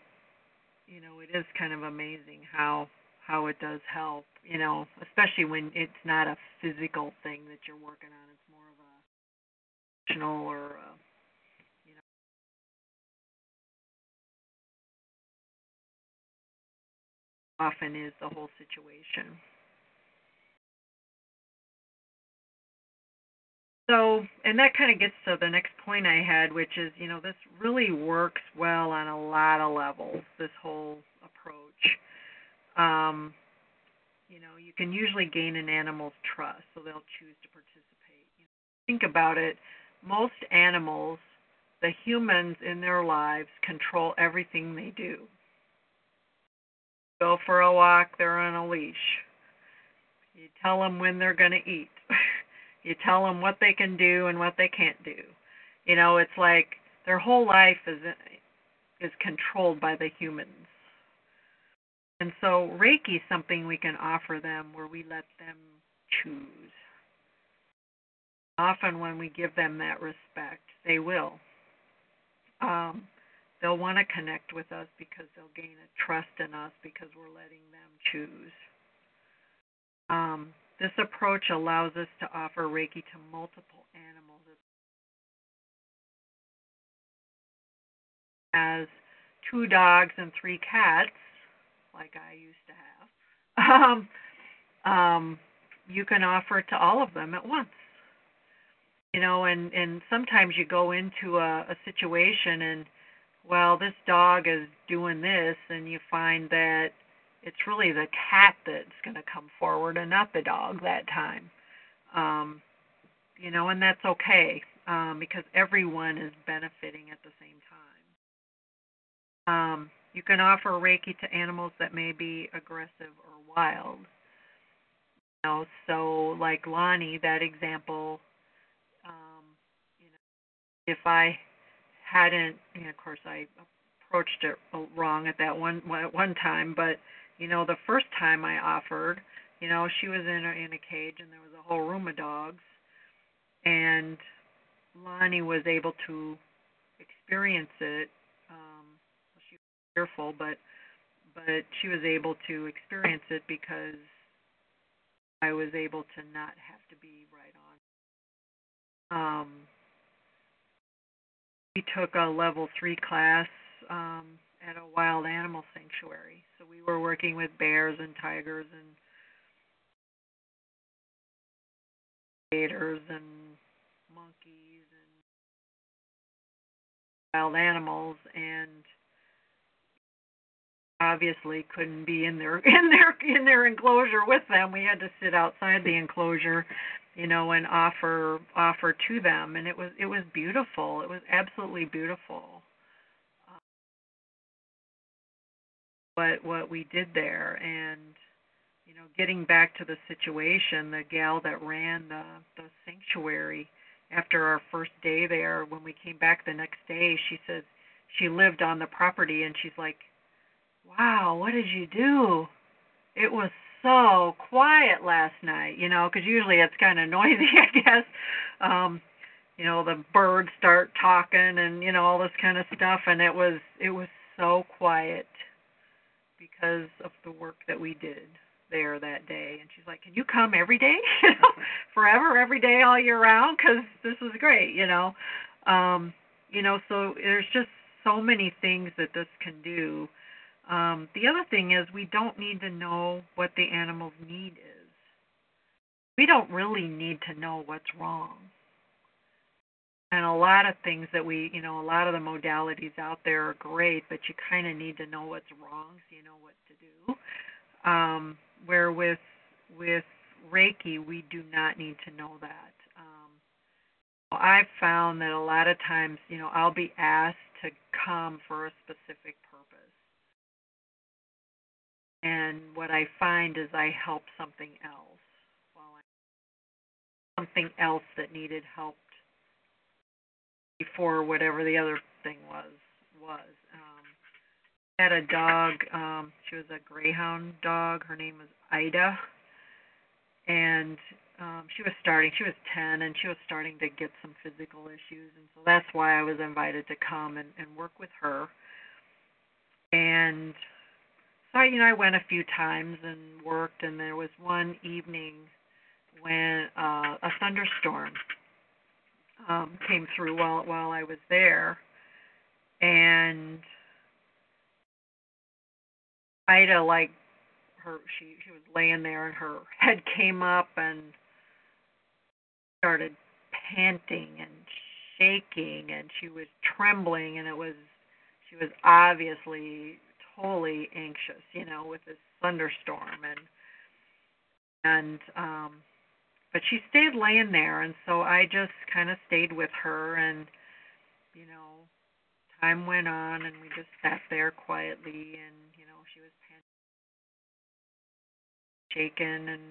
you know it is kind of amazing how how it does help you know especially when it's not a physical thing that you're working on it's more of a emotional or a, you know. Often is the whole situation So, and that kind of gets to the next point I had, which is, you know, this really works well on a lot of levels, this whole approach. Um, you know, you can usually gain an animal's trust, so they'll choose to participate. You know, think about it. Most animals, the humans in their lives, control everything they do. Go for a walk, they're on a leash. You tell them when they're going to eat. You tell them what they can do and what they can't do. You know, it's like their whole life is is controlled by the humans. And so Reiki is something we can offer them where we let them choose. Often when we give them that respect, they will. Um, they'll want to connect with us because they'll gain a trust in us because we're letting them choose. Um, this approach allows us to offer Reiki to multiple animals as two dogs and three cats, like I used to have. Um, um, you can offer it to all of them at once. You know, and and sometimes you go into a, a situation and well, this dog is doing this, and you find that it's really the cat that's going to come forward and not the dog that time. Um, you know, and that's okay um, because everyone is benefiting at the same time. Um, you can offer Reiki to animals that may be aggressive or wild. You know, so like Lonnie, that example. Um, you know, if I hadn't, and of course I approached it wrong at that one at one time, but you know the first time I offered, you know she was in a in a cage and there was a whole room of dogs, and Lonnie was able to experience it. Um, she was fearful, but but she was able to experience it because I was able to not have to be right on. Um, we took a level three class um, at a wild animal sanctuary. So we were working with bears and tigers and gators and monkeys and wild animals and obviously couldn't be in their in their in their enclosure with them. We had to sit outside the enclosure you know, and offer offer to them, and it was it was beautiful. It was absolutely beautiful. What what we did there, and you know, getting back to the situation, the gal that ran the the sanctuary after our first day there, when we came back the next day, she said she lived on the property, and she's like, "Wow, what did you do?" It was so quiet last night, you know, because usually it's kind of noisy, I guess. Um, you know, the birds start talking and you know all this kind of stuff, and it was it was so quiet because of the work that we did there that day. And she's like, "Can you come every day, you know, forever, every day, all year round? Because this is great, you know." Um, you know, so there's just so many things that this can do um, the other thing is we don't need to know what the animal's need is. We don't really need to know what's wrong. And a lot of things that we, you know, a lot of the modalities out there are great, but you kind of need to know what's wrong so you know what to do. Um, where with with Reiki, we do not need to know that. Um, I've found that a lot of times, you know, I'll be asked to come for a specific purpose. and what I find is I help something else while I something else that needed helped before whatever the other thing was was. Um, had a dog. Um, she was a greyhound dog. Her name was Ida, and um, she was starting. She was 10, and she was starting to get some physical issues, and so that's why I was invited to come and, and work with her. And so I, you know, I went a few times and worked, and there was one evening when uh, a thunderstorm um, came through while while I was there, and Ida like her she she was laying there and her head came up and started panting and shaking and she was trembling and it was she was obviously totally anxious, you know, with this thunderstorm and and um but she stayed laying there and so I just kind of stayed with her and you know time went on and we just sat there quietly and you know she was shaken and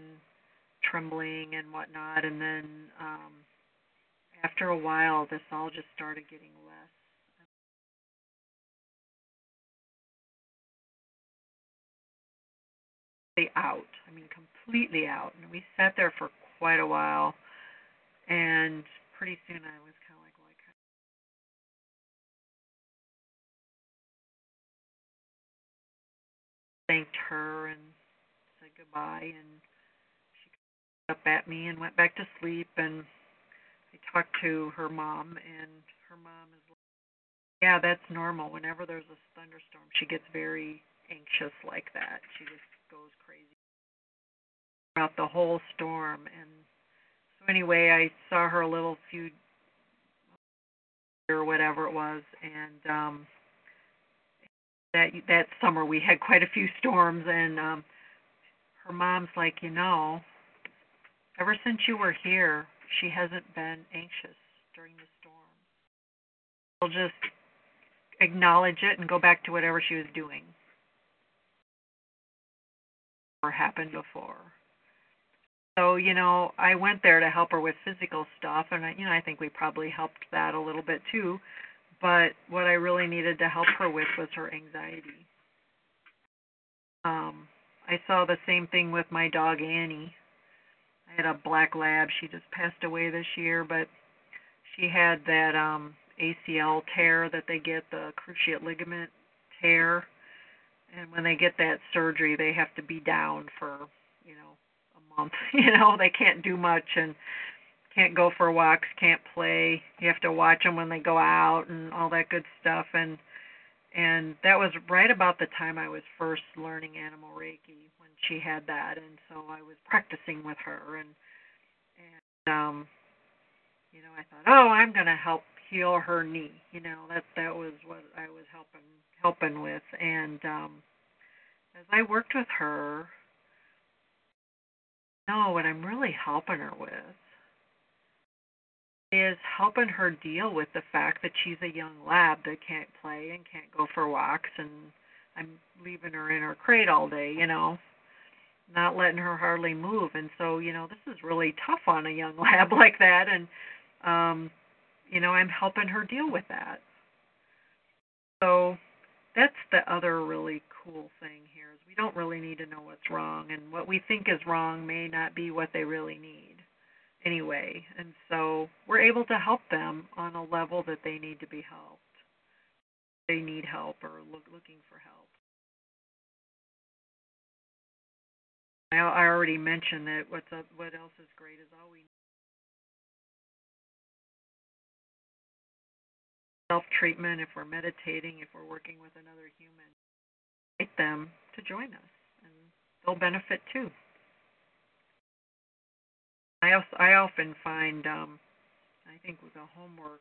trembling and whatnot, and then um, after a while, this all just started getting less. Out. I mean, completely out. And we sat there for quite a while, and pretty soon I was kind of like, well, I kind of thanked her and said goodbye, and she up at me and went back to sleep. And I talked to her mom, and her mom is like, yeah, that's normal. Whenever there's a thunderstorm, she gets very anxious like that. She just goes crazy throughout the whole storm. And so anyway, I saw her a little few or whatever it was, and um, that that summer we had quite a few storms, and um, her mom's like, you know, ever since you were here, she hasn't been anxious during the storm. She'll just acknowledge it and go back to whatever she was doing or happened before. So, you know, I went there to help her with physical stuff and I, you know, I think we probably helped that a little bit too. But what I really needed to help her with was her anxiety. Um I saw the same thing with my dog Annie. I had a black lab. She just passed away this year, but she had that um ACL tear that they get the cruciate ligament tear and when they get that surgery they have to be down for you know you know they can't do much and can't go for walks can't play. You have to watch them when they go out and all that good stuff. And and that was right about the time I was first learning animal reiki when she had that. And so I was practicing with her and and um you know I thought oh I'm to help heal her knee. You know that that was what I was helping helping with. And um as I worked with her no what I'm really helping her with is helping her deal with the fact that she's a young lab that can't play and can't go for walks and I'm leaving her in her crate all day, you know, not letting her hardly move. And so, you know, this is really tough on a young lab like that and um you know, I'm helping her deal with that. So that's the other really cool thing here don't really need to know what's wrong and what we think is wrong may not be what they really need anyway. And so we're able to help them on a level that they need to be helped. They need help or look, looking for help. I, I already mentioned that what's up what else is great is all we self treatment, if we're meditating, if we're working with another human, invite them to join us, and they'll benefit too. I also, I often find, um, I think with the homework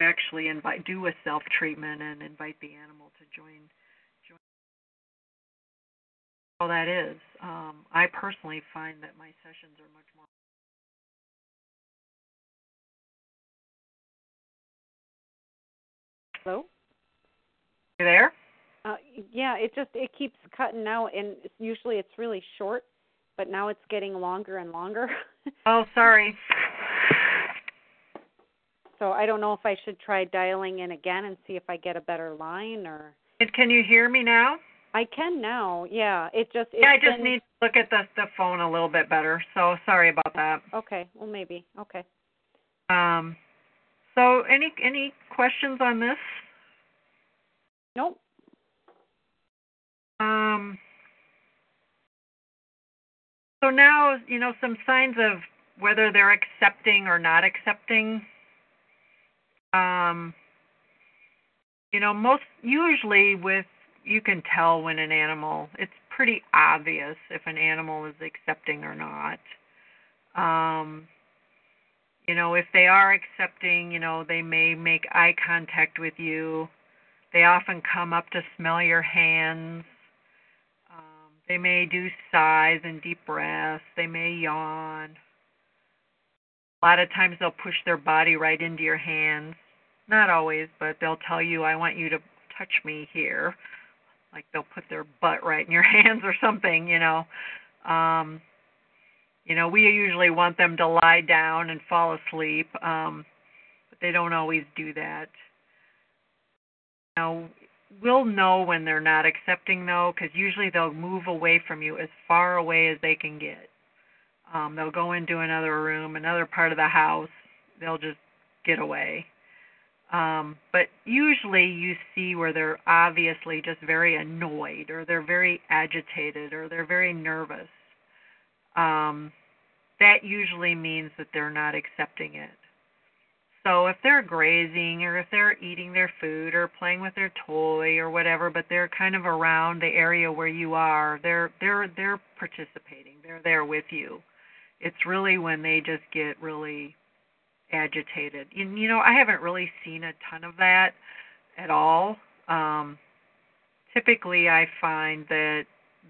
actually invite do a self treatment and invite the animal to join join all that is um, i personally find that my sessions are much more Hello? You there? Uh, yeah, it just it keeps cutting out, and usually it's really short, but now it's getting longer and longer. oh, sorry. So I don't know if I should try dialing in again and see if I get a better line or. Can you hear me now? I can now. Yeah, it just. Yeah, I just been... need to look at the the phone a little bit better. So sorry about that. Okay. Well, maybe. Okay. Um. So, any any questions on this? Nope. Um. So now, you know, some signs of whether they're accepting or not accepting. Um. You know, most usually with you can tell when an animal. It's pretty obvious if an animal is accepting or not. Um you know, if they are accepting, you know, they may make eye contact with you. They often come up to smell your hands. Um, they may do sighs and deep breaths. They may yawn. A lot of times they'll push their body right into your hands. Not always, but they'll tell you, I want you to touch me here. Like they'll put their butt right in your hands or something, you know. Um you know, we usually want them to lie down and fall asleep, um, but they don't always do that. Now, we'll know when they're not accepting though, because usually they'll move away from you as far away as they can get. Um, they'll go into another room, another part of the house. They'll just get away. Um, but usually you see where they're obviously just very annoyed or they're very agitated or they're very nervous. Um, that usually means that they're not accepting it. So if they're grazing or if they're eating their food or playing with their toy or whatever, but they're kind of around the area where you are, they're they're they're participating. They're there with you. It's really when they just get really agitated. And you know, I haven't really seen a ton of that at all. Um typically I find that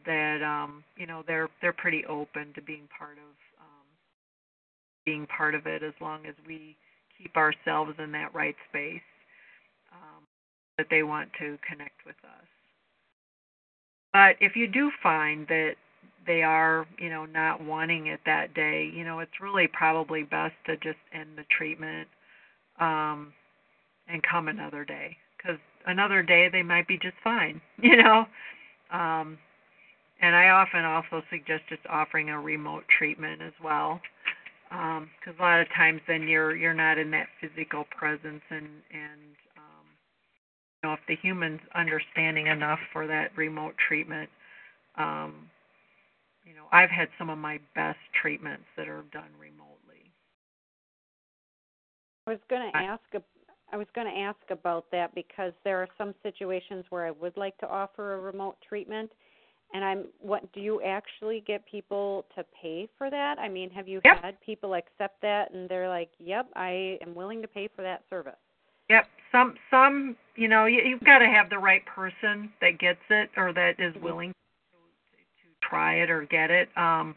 that um you know they're they're pretty open to being part of being part of it as long as we keep ourselves in that right space um, that they want to connect with us. But if you do find that they are, you know, not wanting it that day, you know, it's really probably best to just end the treatment um, and come another day because another day they might be just fine, you know. Um, and I often also suggest just offering a remote treatment as well because um, a lot of times then you're you're not in that physical presence and and um, you know if the human's understanding enough for that remote treatment um, you know I've had some of my best treatments that are done remotely. I was going to ask I was going to ask about that because there are some situations where I would like to offer a remote treatment and I'm what do you actually get people to pay for that? I mean, have you yep. had people accept that and they're like, "Yep, I am willing to pay for that service." Yep. Some some, you know, you, you've got to have the right person that gets it or that is mm-hmm. willing to, to try it or get it. Um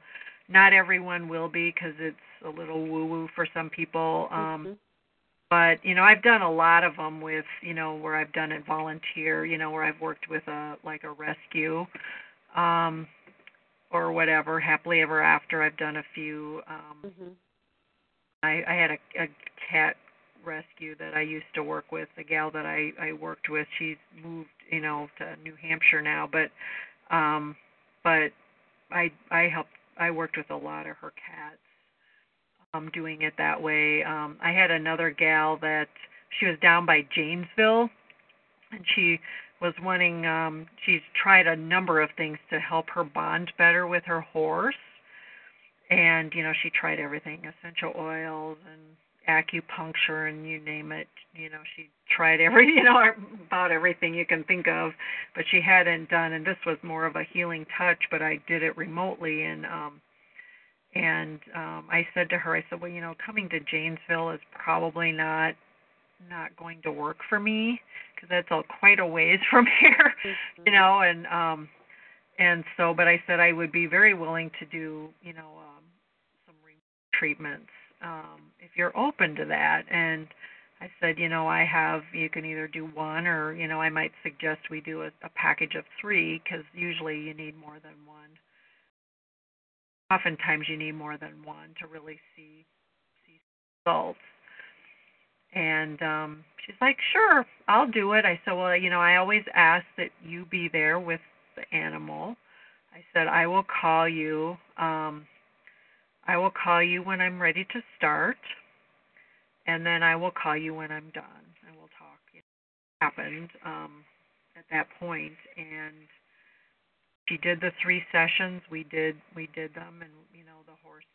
not everyone will be because it's a little woo woo for some people. Um mm-hmm. But you know, I've done a lot of them with you know where I've done it volunteer. You know, where I've worked with a like a rescue, um, or whatever. Happily ever after. I've done a few. Um, mm-hmm. I, I had a, a cat rescue that I used to work with. The gal that I I worked with, she's moved, you know, to New Hampshire now. But, um, but I I helped. I worked with a lot of her cats. Um, doing it that way. Um, I had another gal that she was down by Janesville, and she was wanting um she's tried a number of things to help her bond better with her horse. And you know she tried everything essential oils and acupuncture and you name it. You know she tried every you know about everything you can think of but she hadn't done and this was more of a healing touch but I did it remotely. And um and um I said to her I said well you know coming to Janesville is probably not not going to work for me because that's all quite a ways from here, mm-hmm. you know, and um and so but I said I would be very willing to do, you know, um some treatments um if you're open to that and I said, you know, I have you can either do one or, you know, I might suggest we do a, a package of 3 cuz usually you need more than one. Oftentimes you need more than one to really see see results and um she's like sure i'll do it. I said well you know i always ask that you be there with the animal. I said i will call you um i will call you when i'm ready to start and then i will call you when i'm done and we'll talk. Know, happened um at that point and she did the three sessions. We did we did them and you know the horse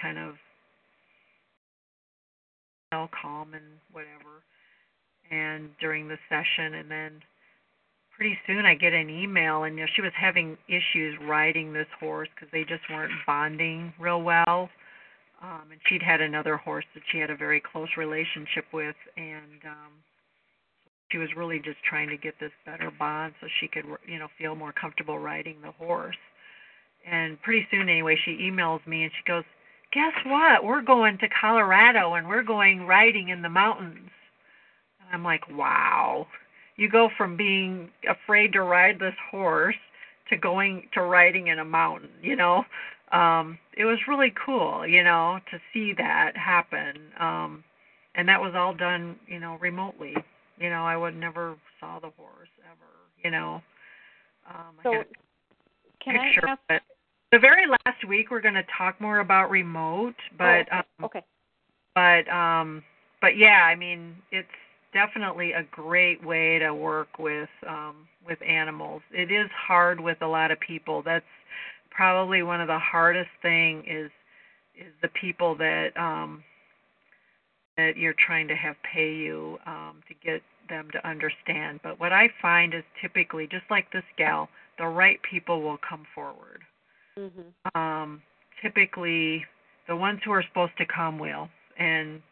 kind of know, calm and whatever, and during the session, and then pretty soon I get an email, and you know, she was having issues riding this horse because they just weren't bonding real well. Um, and she'd had another horse that she had a very close relationship with, and um, she was really just trying to get this better bond so she could, you know, feel more comfortable riding the horse. And pretty soon, anyway, she emails me and she goes, guess what? We're going to Colorado and we're going riding in the mountains. And I'm like, wow. you go from being afraid to ride this horse to going to riding in a mountain, you know. Um it was really cool, you know, to see that happen. Um and that was all done, you know, remotely. You know, I would never saw the horse ever, you know. Um So I can picture I ask? it. The very last week we're going to talk more about remote, but oh, um okay. but um but yeah i mean it's definitely a great way to work with um with animals. It is hard with a lot of people. That's probably one of the hardest thing is is the people that um that you're trying to have pay you um to get them to understand. But what i find is typically just like this gal the right people will come forward Mhm. um, typically the ones who are supposed to come will and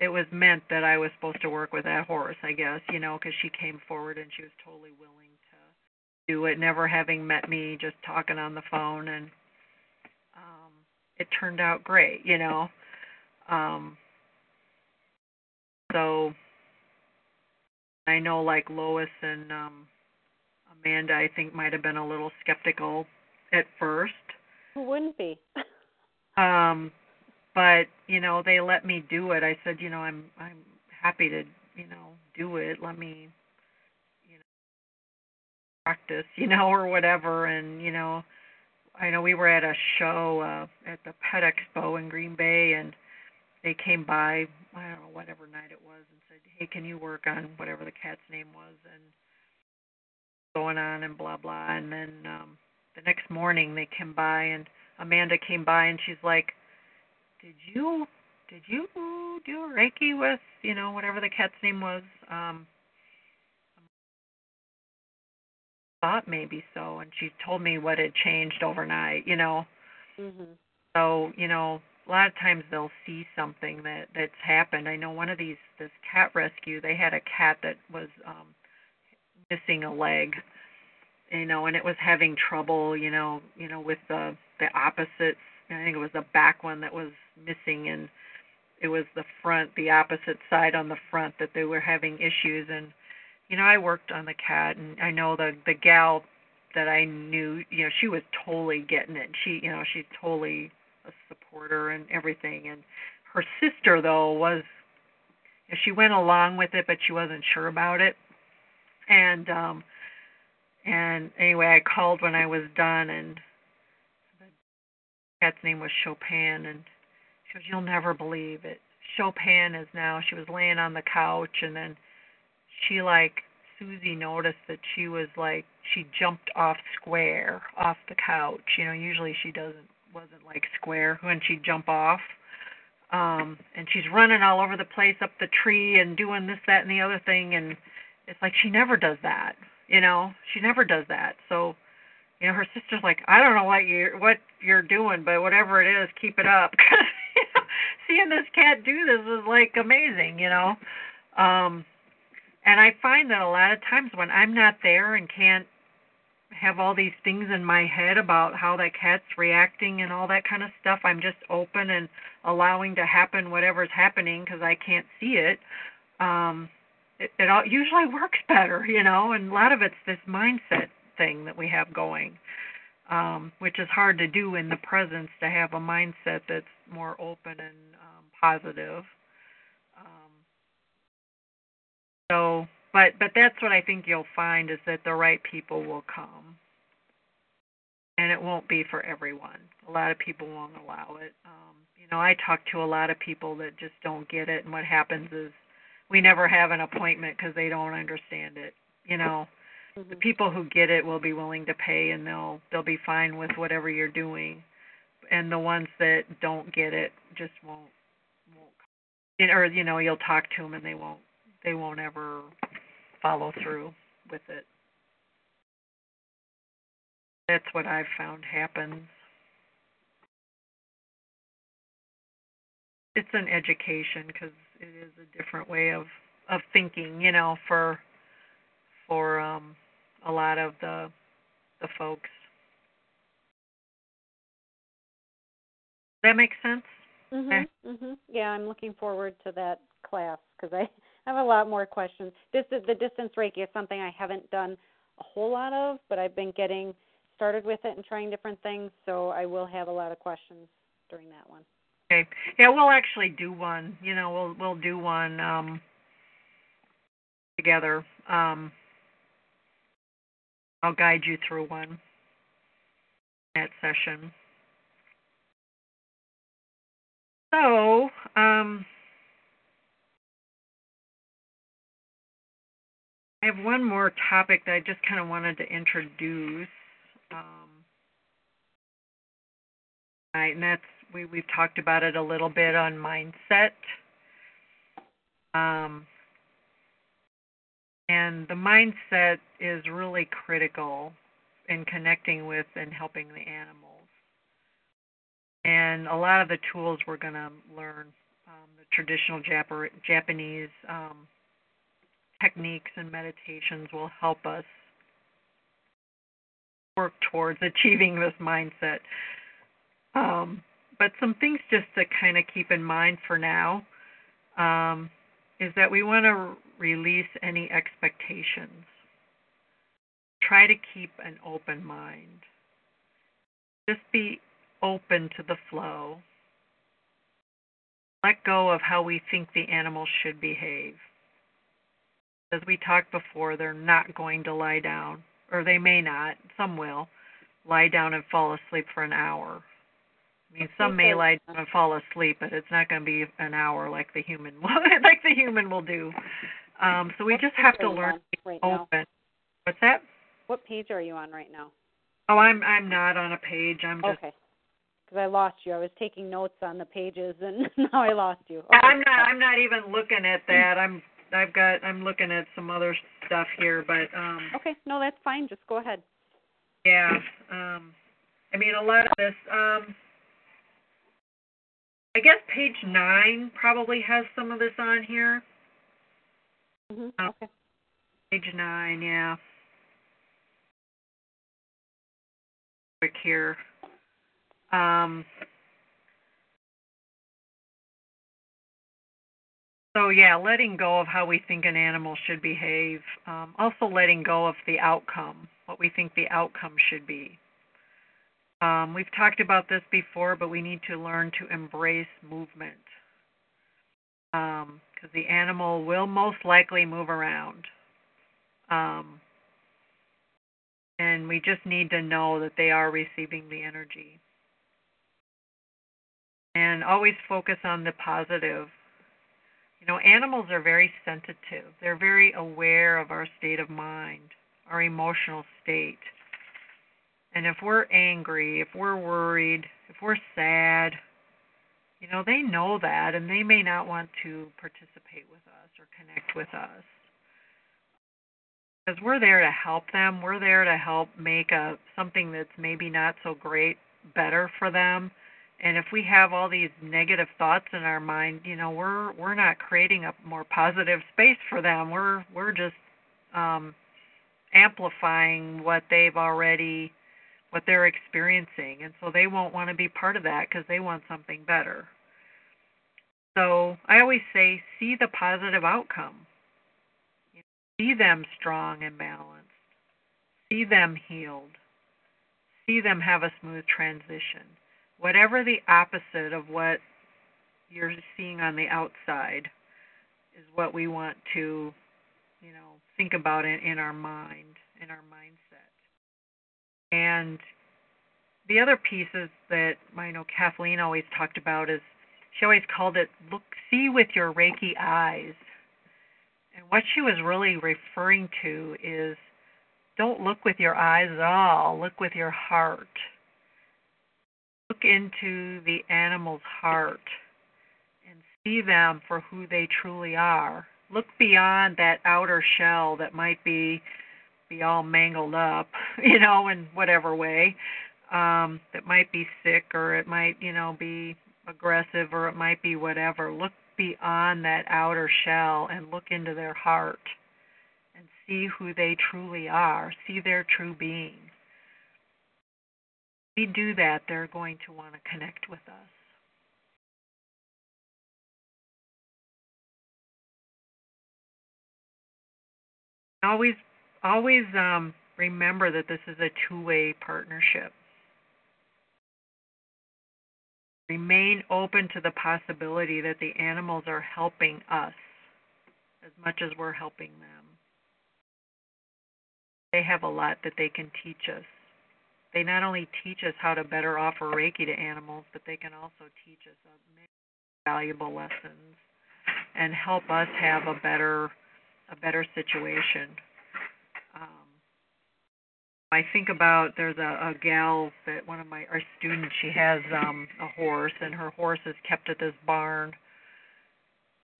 it was meant that I was supposed to work with that horse, I guess, you know, because she came forward and she was totally willing to do it, never having met me, just talking on the phone, and um, it turned out great, you know. Um, so I know, like Lois and um, Amanda, I think might have been a little skeptical at first. Who wouldn't be? Um, but you know, they let me do it. I said, you know, I'm I'm happy to, you know, do it. Let me, you know, practice, you know, or whatever. And you know, I know we were at a show uh, at the Pet Expo in Green Bay, and they came by. I don't know whatever night it was, and said, hey, can you work on whatever the cat's name was, and going on and blah blah. And then um, the next morning they came by and Amanda came by and she's like, "Did you did you do Reiki with you know whatever the cat's name was?" Um, thought maybe so, and she told me what had changed overnight. You know, Mhm. so you know a lot of times they'll see something that that's happened. I know one of these this cat rescue they had a cat that was um, missing a leg you know, and it was having trouble, you know, you know, with the the opposites. I think it was the back one that was missing, and it was the front, the opposite side on the front that they were having issues. And you know, I worked on the cat, and I know the the gal that I knew, you know, she was totally getting it. She, you know, she's totally a supporter and everything. And her sister though was, she went along with it, but she wasn't sure about it. And um and anyway, I called when I was done, and the cat's name was Chopin, and she goes, "You'll never believe it. Chopin is now." She was laying on the couch, and then she like Susie noticed that she was like she jumped off square off the couch. You know, usually she doesn't wasn't like square when she'd jump off. Um, and she's running all over the place up the tree and doing this, that, and the other thing, and it's like she never does that you know she never does that. So you know her sister's like i don't know what you're what you're doing but whatever it is keep it up. Seeing this cat do this is like amazing you know? Um and i find that a lot of times when i'm not there and can't have all these things in my head about how that cat's reacting and all that kind of stuff i'm just open and allowing to happen whatever's happening because i can't see it. Um it, it all usually works better, you know, and a lot of it's this mindset thing that we have going, um, which is hard to do in the presence to have a mindset that's more open and um, positive. Um, so, but but that's what I think you'll find is that the right people will come, and it won't be for everyone. A lot of people won't allow it. Um, you know, I talk to a lot of people that just don't get it, and what happens is we never have an appointment because they don't understand it. You know, the Mhm. people who get it will be willing to pay and they'll they'll be fine with whatever you're doing, and the ones that don't get it just won't won't. Or you know, you'll talk to them and they won't they won't ever follow through with it. That's what I've found happens. It's an education because it is a different way of of thinking, you know, for for um a lot of the the folks. Does that make sense? Mhm. Mhm. Yeah, I'm looking forward to that class because I I have a lot more questions. This is the distance Reiki is something I haven't done a whole lot of, but I've been getting started with it and trying different things, so I will have a lot of questions during that one. Okay. Yeah, we'll actually do one. You know, we'll we'll do one um together. Um I'll guide you through one that session. So, um I have one more topic that I just kind of wanted to introduce. Um, and that's we we've talked about it a little bit on mindset. Um, and the mindset is really critical in connecting with and helping the animals. And a lot of the tools we're going to learn, um, the traditional Jap- Japanese um, techniques and meditations will help us work towards achieving this mindset. Um, but some things just to kind of keep in mind for now um, is that we want to release any expectations. Try to keep an open mind. Just be open to the flow. Let go of how we think the animals should behave. As we talked before, they're not going to lie down, or they may not, some will, lie down and fall asleep for an hour. I mean, some may lie down and fall asleep, but it's not going to be an hour like the human will, like the human will do. Um, so we what just have to learn to right open. Now? What's that? What page are you on right now? Oh, I'm I'm not on a page. I'm just. Okay. Because I lost you. I was taking notes on the pages, and now I lost you. Okay. I'm not. I'm not even looking at that. I'm. I've got. I'm looking at some other stuff here, but um. Okay. No, that's fine. Just go ahead. Yeah. Um. I mean, a lot of this. Um. I guess page nine probably has some of this on here. hmm Oh. Okay. Page nine, yeah. Quick here. Um, so yeah, letting go of how we think an animal should behave. Um, also letting go of the outcome, what we think the outcome should be. Um, we've talked about this before, but we need to learn to embrace movement because the animal will most likely move around. Um, and we just need to know that they are receiving the energy. And always focus on the positive. You know, animals are very sensitive, they're very aware of our state of mind, our emotional state. And if we're angry, if we're worried, if we're sad, you know, they know that and they may not want to participate with us or connect with us. Because we're there to help them. We're there to help make a something that's maybe not so great better for them. And if we have all these negative thoughts in our mind, you know, we're we're not creating a more positive space for them. We're we're just um amplifying what they've already what they're experiencing and so they won't want to be part of that because they want something better. So i always say see the positive outcome. You know, see them strong and balanced. See them healed. See them have a smooth transition. Whatever the opposite of what you're seeing on the outside is what we want to you know think about it in our mind in our mindset and the other pieces that I know Kathleen always talked about is she always called it look see with your Reiki eyes. And what she was really referring to is don't look with your eyes at all, look with your heart. Look into the animal's heart and see them for who they truly are. Look beyond that outer shell that might be be all mangled up, you know, in whatever way. Um, that might be sick or it might, you know, be aggressive or it might be whatever. Look beyond that outer shell and look into their heart and see who they truly are, see their true being. If we do that, they're going to want to connect with us. always always um, remember that this is a two-way partnership. Remain open to the possibility that the animals are helping us as much as we're helping them. They have a lot that they can teach us. They not only teach us how to better offer Reiki to animals, but they can also teach us many valuable lessons and help us have a better a better situation. Um, I think about there's a, a gal that one of my our students she has um a horse and her horse is kept at this barn.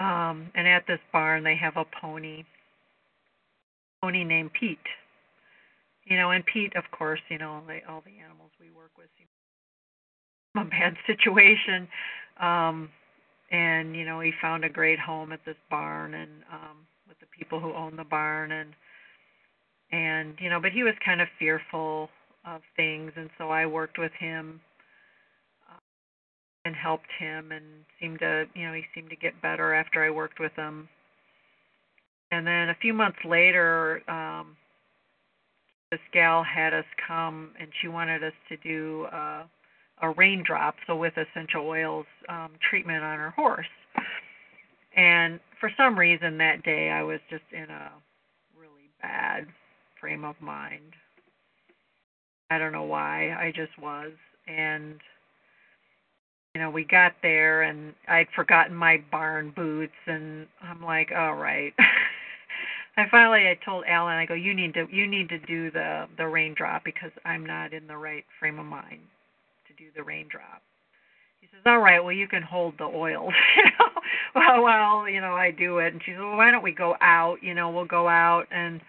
Um and at this barn they have a pony. Pony named Pete. You know, and Pete of course, you know, they, all the animals we work with seem a bad situation. Um and you know, he found a great home at this barn and um with the people who own the barn and and you know but he was kind of fearful of things and so i worked with him uh, and helped him and seemed to you know he seemed to get better after i worked with him. And then a few months later um this gal had us come and she wanted us to do uh a raindrop so with essential oils um treatment on her horse. And for some reason that day i was just in a really bad frame of mind. I don't know why. I just was. And you know, we got there and I'd forgotten my barn boots and I'm like, all right. I finally I told Alan, I go, you need to you need to do the the raindrop because I'm not in the right frame of mind to do the raindrop. He says, all right, well you can hold the oils, well, well, you know, I do it, and she says, well, why don't we go out? You know, we'll go out and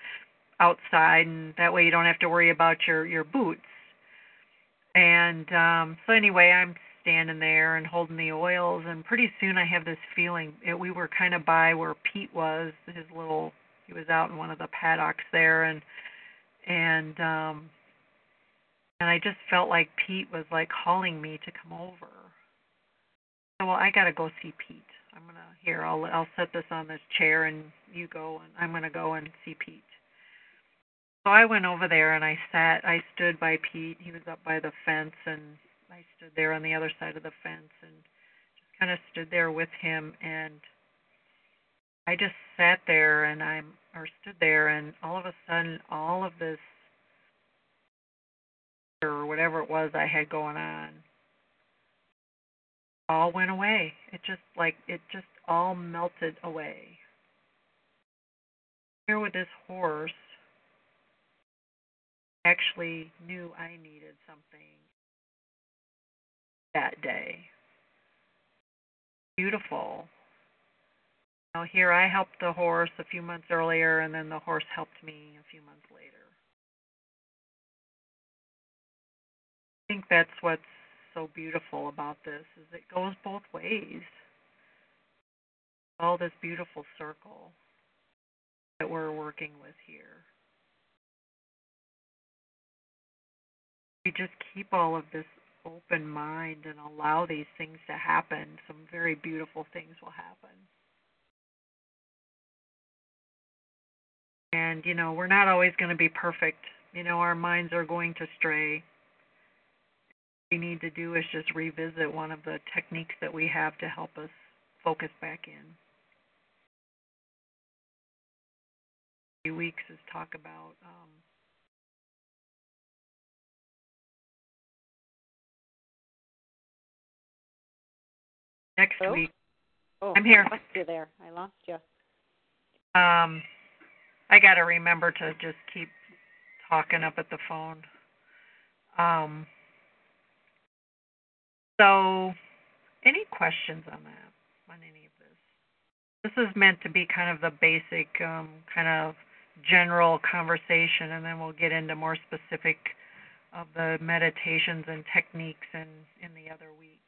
outside and that way you don't have to worry about your your boots. And um so anyway i'm standing there and holding the oils and pretty soon i have this feeling it, we were kind of by where pete was his little he was out in one of the paddocks there and and um and i just felt like pete was like calling me to come over. So well i got to go see pete. I'm to here i'll i'll set this on this chair and you go and i'm to go and see pete so I went over there and I sat, I stood by Pete. He was up by the fence and I stood there on the other side of the fence and just kind of stood there with him and I just sat there and I'm or stood there and all of a sudden all of this or whatever it was I had going on all went away. It just like it just all melted away. Here with this horse actually knew I needed something that day. Beautiful. Now, here I helped the horse a few months earlier, and then the horse helped me a few months later. I think that's what's so beautiful about this is it goes both ways. All this beautiful circle that we're working with here. We just keep all of this open mind and allow these things to happen, some very beautiful things will happen. And, you know, we're not always going to be perfect. You know, our minds are going to stray. What we need to do is just revisit one of the techniques that we have to help us focus back in. Few weeks is talk about um, next oh. week. Oh, I'm here. I lost you there. I lost you. Um, I got to remember to just keep talking up at the phone. Um, so, any questions on that, on any of this? This is meant to be kind of the basic, um, kind of general conversation, and then we'll get into more specific of the meditations and techniques in, in the other weeks.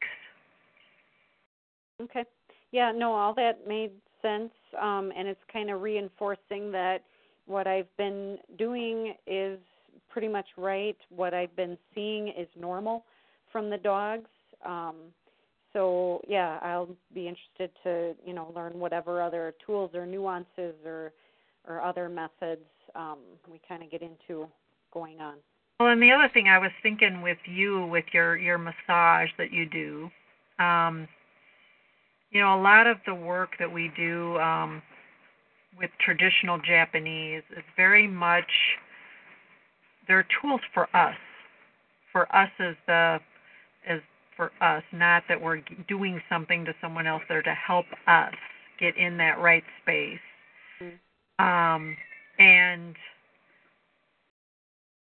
Okay. Yeah, no, all that made sense. Um, and it's kind of reinforcing that what I've been doing is pretty much right. What I've been seeing is normal from the dogs. Um, so yeah, I'll be interested to you know learn whatever other tools or nuances or or other methods um, we kind of get into going on. Well, and the other thing I was thinking with you with your your massage that you do, um, you know, a lot of the work that we do um, with traditional Japanese is very much they're tools for us, for us as the as for us, not that we're doing something to someone else. They're to help us get in that right space. Mm-hmm. Um, and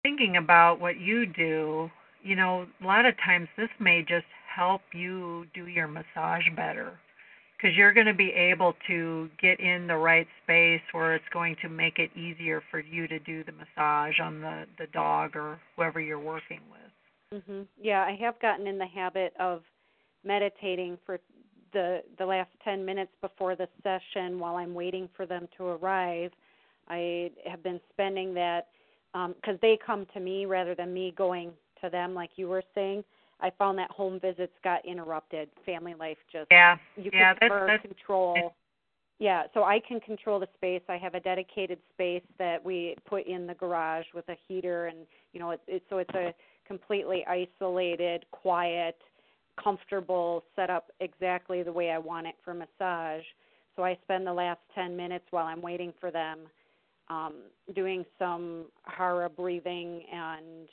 thinking about what you do, you know, a lot of times this may just help you do your massage better because you're going to be able to get in the right space where it's going to make it easier for you to do the massage on the the dog or whoever you're working with. Mhm. Yeah, I have gotten in the habit of meditating for the the last 10 minutes before the session while I'm waiting for them to arrive. I have been spending that because um, they come to me rather than me going to them, like you were saying. I found that home visits got interrupted. Family life just yeah you yeah can that's, that's, control. Yeah, so I can control the space. I have a dedicated space that we put in the garage with a heater, and you know, it's it, so it's a completely isolated, quiet, comfortable setup, exactly the way I want it for massage. So I spend the last 10 minutes while I'm waiting for them um, doing some hara breathing and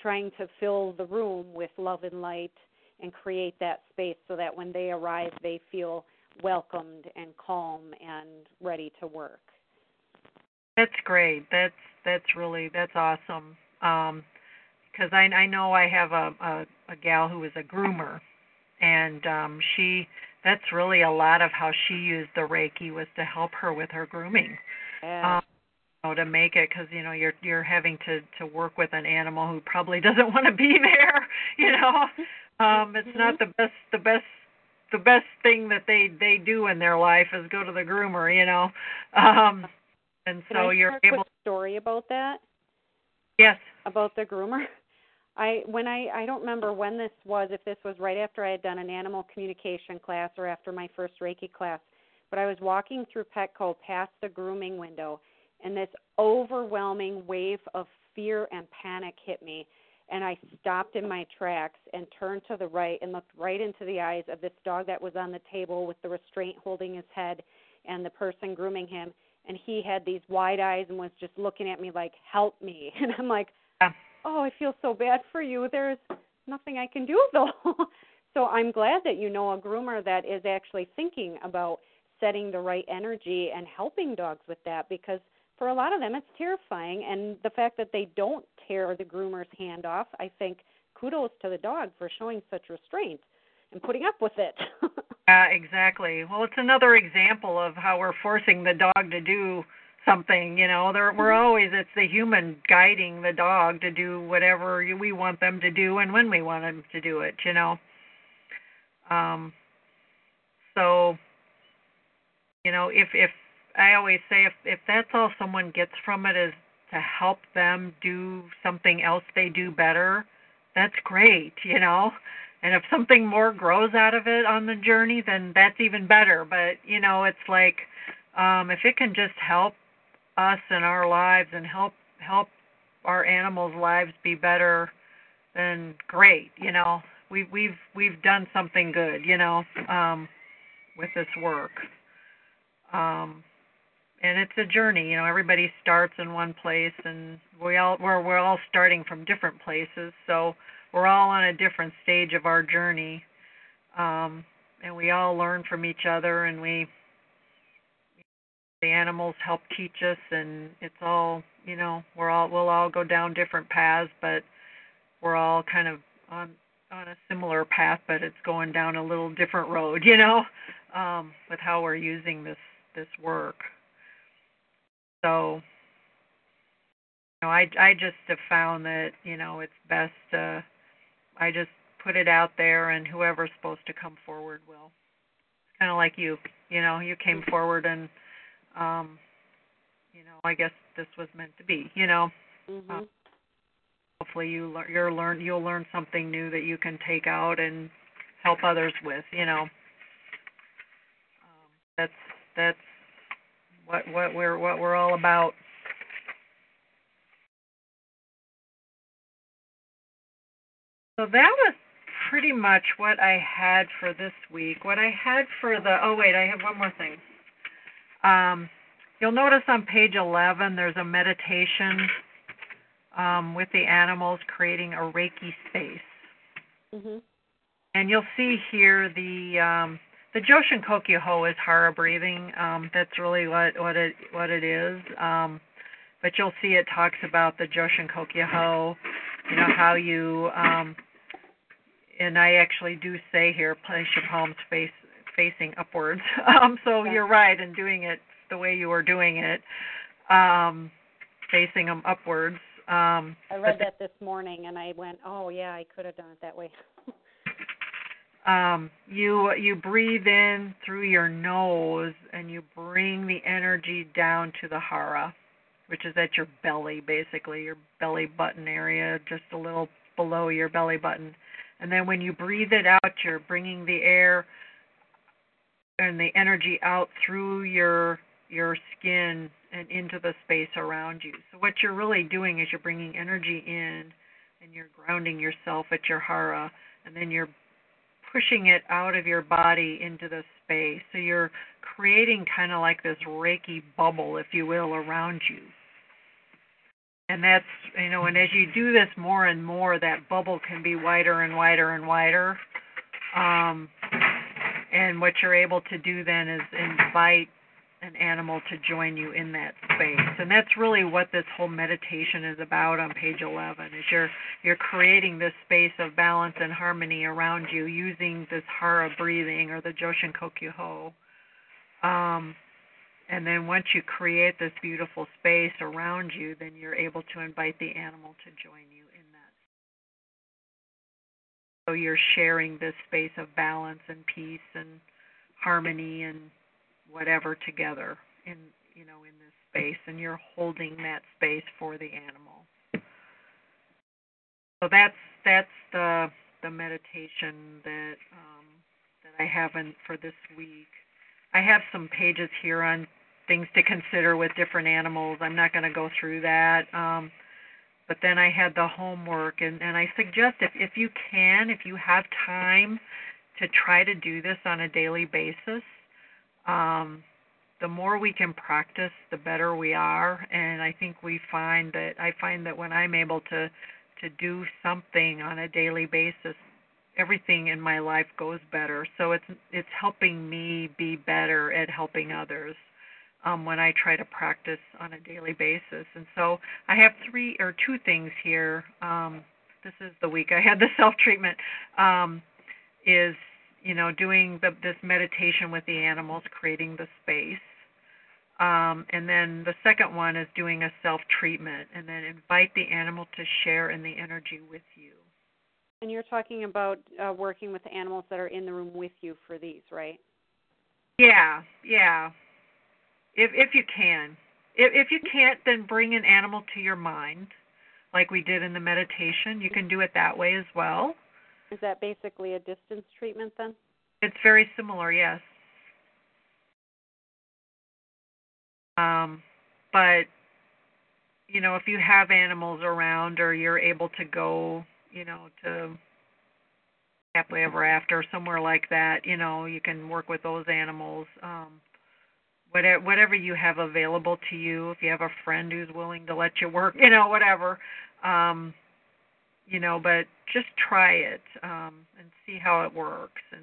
trying to fill the room with love and light and create that space so that when they arrive they feel welcomed and calm and ready to work. That's great. That's that's really that's awesome. Um because I I know I have a, a a gal who is a groomer and um she that's really a lot of how she used the reiki was to help her with her grooming yeah. Um, know, to make it because you know you're you're having to to work with an animal who probably doesn't want to be there. You know, um, it's mm-hmm. not the best the best the best thing that they they do in their life is go to the groomer. You know, um, and Can so I you're able. A story about that. Yes. About the groomer. I when I I don't remember when this was if this was right after I had done an animal communication class or after my first Reiki class but I was walking through Petco past the grooming window, and this overwhelming wave of fear and panic hit me. And I stopped in my tracks and turned to the right and looked right into the eyes of this dog that was on the table with the restraint holding his head and the person grooming him. And he had these wide eyes and was just looking at me like, help me. And I'm like, oh, I feel so bad for you. There's nothing I can do, though. so I'm glad that you know a groomer that is actually thinking about setting the right energy and helping dogs with that because for a lot of them it's terrifying. And the fact that they don't tear the groomer's hand off i think kudos to the dog for showing such restraint and putting up with it. Yeah exactly. Well it's another example of how we're forcing the dog to do something you know? There we're mm-hmm. always it's the human guiding the dog to do whatever we want them to do and when we want them to do it you know? Um so you know if if i always say if if that's all someone gets from it is to help them do something else they do better that's great you know? And if something more grows out of it on the journey then that's even better. But you know it's like um if it can just help us in our lives and help help our animals lives be better then great you know? We've we've we've done something good you know um with this work. Um and it's a journey you know everybody starts in one place and we all we're we're all starting from different places so we're all on a different stage of our journey um and we all learn from each other and we the animals help teach us and it's all you know we're all we'll all go down different paths but we're all kind of on on a similar path but it's going down a little different road you know um with how we're using this this work. So, you know, I I just have found that you know it's best. Uh, I just put it out there, and whoever's supposed to come forward will. It's kind of like you, you know, you came forward, and um, you know, I guess this was meant to be, you know. Mm-hmm. Uh, hopefully, you learn, you'll learn, you'll learn something new that you can take out and help others with, you know. Um, that's that's what what we're what we're all about. So that was pretty much what I had for this week. What I had for the oh wait, I have one more thing. Um, you'll notice on page 11 there's a meditation um, with the animals creating a Reiki space. Mm-hmm. And you'll see here the um, the Joshin Kokyu-ho is hara breathing. Um, that's really what what it what it is. Um, but you'll see it talks about the Joshin Kokyu-ho. You know how you um, and I actually do say here, place your palms face facing upwards. Um, so you're right in doing it the way you were doing it, um, facing them upwards. Um, I read that this morning and I went, oh yeah, I could have done it that way. um, you you breathe in through your nose and you bring the energy down to the hara, which is at your belly, basically your belly button area, just a little below your belly button. And then when you breathe it out, you're bringing the air and the energy out through your your skin and into the space around you. So what you're really doing is you're bringing energy in and you're grounding yourself at your hara and then you're pushing it out of your body into the space. So you're creating kind of like this reiki bubble if you will around you. And that's, you know, and as you do this more and more that bubble can be wider and wider and wider. Um and what you're able to do then is invite an animal to join you in that space. And that's really what this whole meditation is about on page 11. Is you're you're creating this space of balance and harmony around you using this hara breathing or the Joshin Kokyu Ho. Um, and then once you create this beautiful space around you, then you're able to invite the animal to join you in that. So you're sharing this space of balance and peace and harmony and whatever together in you know in this space and you're holding that space for the animal. So that's that's the the meditation that um that I have in for this week. I have some pages here on things to consider with different animals. I'm not going to go through that um but then I had the homework and and I suggest if if you can if you have time to try to do this on a daily basis um, the more we can practice, the better we are. And I think we find that I find that when I'm able to to do something on a daily basis, everything in my life goes better. So it's it's helping me be better at helping others um, when I try to practice on a daily basis. And so I have three or two things here. Um, this is the week I had the self treatment. Um, is you know, doing the, this meditation with the animals, creating the space. Um, and then the second one is doing a self treatment, and then invite the animal to share in the energy with you. And you're talking about uh, working with the animals that are in the room with you for these, right? Yeah, yeah. If if you can, if if you can't, then bring an animal to your mind, like we did in the meditation. You can do it that way as well. Is that basically a distance treatment then? It's very similar, yes. Um, but you know, if you have animals around, or you're able to go, you know, to happily ever after, somewhere like that, you know, you can work with those animals. Um, whatever whatever you have available to you. If you have a friend who's willing to let you work, you know, whatever. Um, you know, but just try it um, and see how it works and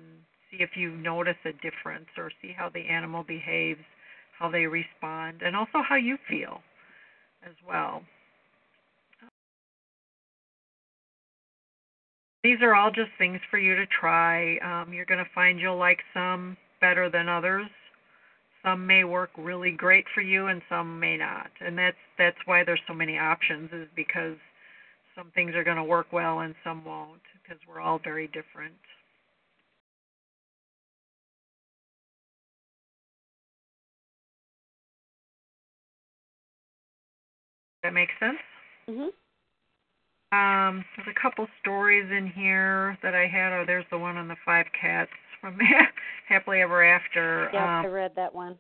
see if you notice a difference or see how the animal behaves, how they respond, and also how you feel as well. These are all just things for you to try. Um, you're going to find you'll like some better than others. Some may work really great for you, and some may not. And that's that's why there's so many options, is because some things are going to work well and some won't because we're all very different. That makes sense? Mhm. Um, there's a couple stories in here that I had. Oh, there's the one on the five cats from Happily Ever After. Yes, um, I read that one.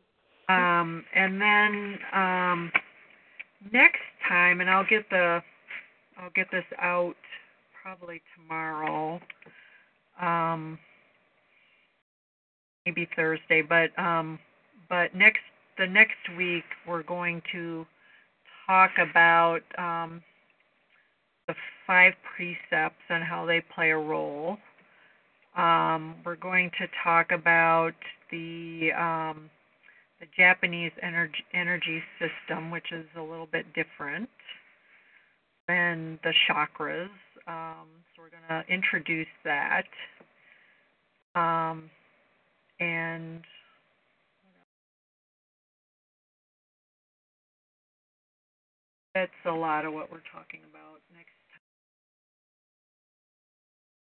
um, and then um, next time, and I'll get the I'll get this out probably tomorrow. Um, maybe Thursday, but um, but next the next week we're going to talk about um, the five precepts and how they play a role. Um, we're going to talk about the um, the Japanese energy energy system, which is a little bit different than the chakras. Um, so we're going to introduce that. Um, and that's a lot of what we're talking about next time.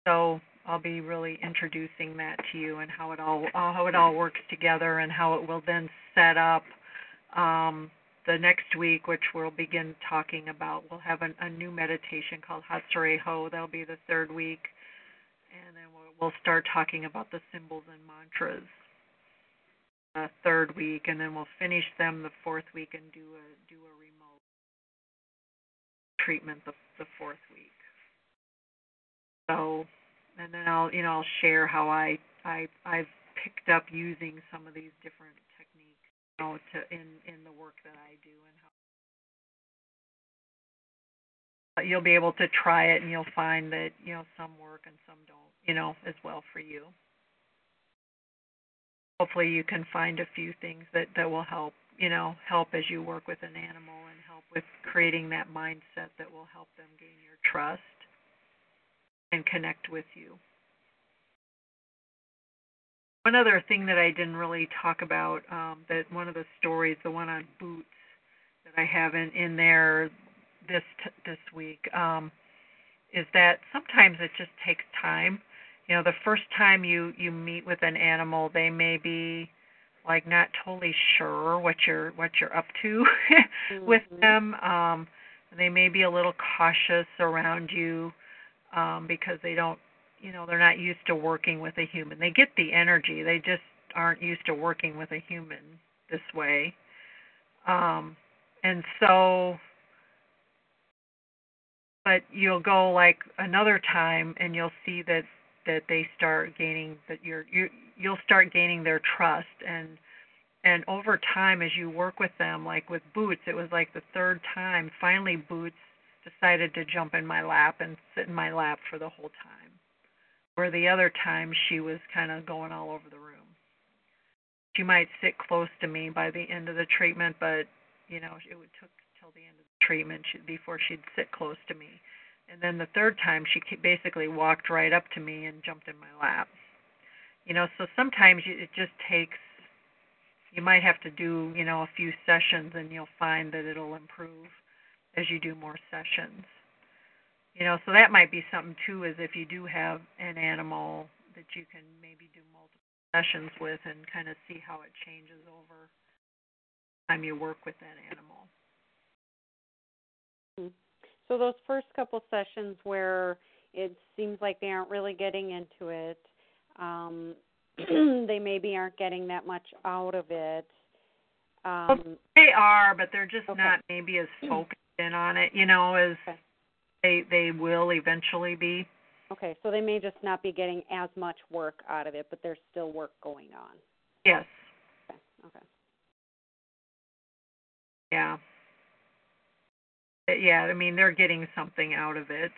So I'll be really introducing that to you and how it all how it all works together and how it will then set up um, the next week, which we'll begin talking about. We'll have a, a new meditation called Hatsurei. That'll be the third week, and then we'll, we'll start talking about the symbols and mantras. Uh, third week, and then we'll finish them the fourth week and do a do a remote treatment the the fourth week. So, and then I'll you know I'll share how I I I've picked up using some of these different to in in the work that I do and how you'll be able to try it and you'll find that you know some work and some don't you know as well for you. Hopefully you can find a few things that that will help you know help as you work with an animal and help with creating that mindset that will help them gain your trust and connect with you one other thing that I didn't really talk about um, that one of the stories the one on boots that I have in in there this t- this week um, is that sometimes it just takes time you know the first time you you meet with an animal they may be like not totally sure what you're what you're up to mm-hmm. with them um they may be a little cautious around you um because they don't you know they're not used to working with a human. They get the energy they just aren't used to working with a human this way. Um and so but you'll go like another time and you'll see that that they start gaining that you're you you'll start gaining their trust. And and over time as you work with them like with boots it was like the third time finally boots decided to jump in my lap and sit in my lap for the whole time where the other time she was kind of going all over the room she might sit close to me by the end of the treatment but you know it would took till the end of the treatment before she'd sit close to me and then the third time, she basically walked right up to me and jumped in my lap. You know, so sometimes it just takes. You might have to do, you know, a few sessions, and you'll find that it'll improve as you do more sessions. You know, so that might be something too. Is if you do have an animal that you can maybe do multiple sessions with, and kind of see how it changes over time you work with that animal. Mm-hmm. So those first couple sessions where it seems like they aren't really getting into it, um, they maybe aren't getting that much out of it. Um, well, they are, but they're just okay. not maybe as focused in on it, you know, as okay. They they will eventually be. Okay, so they may just not be getting as much work out of it, but there's still work going on. Yes. Okay. Okay. Yeah yeah, I mean they're getting something out of it.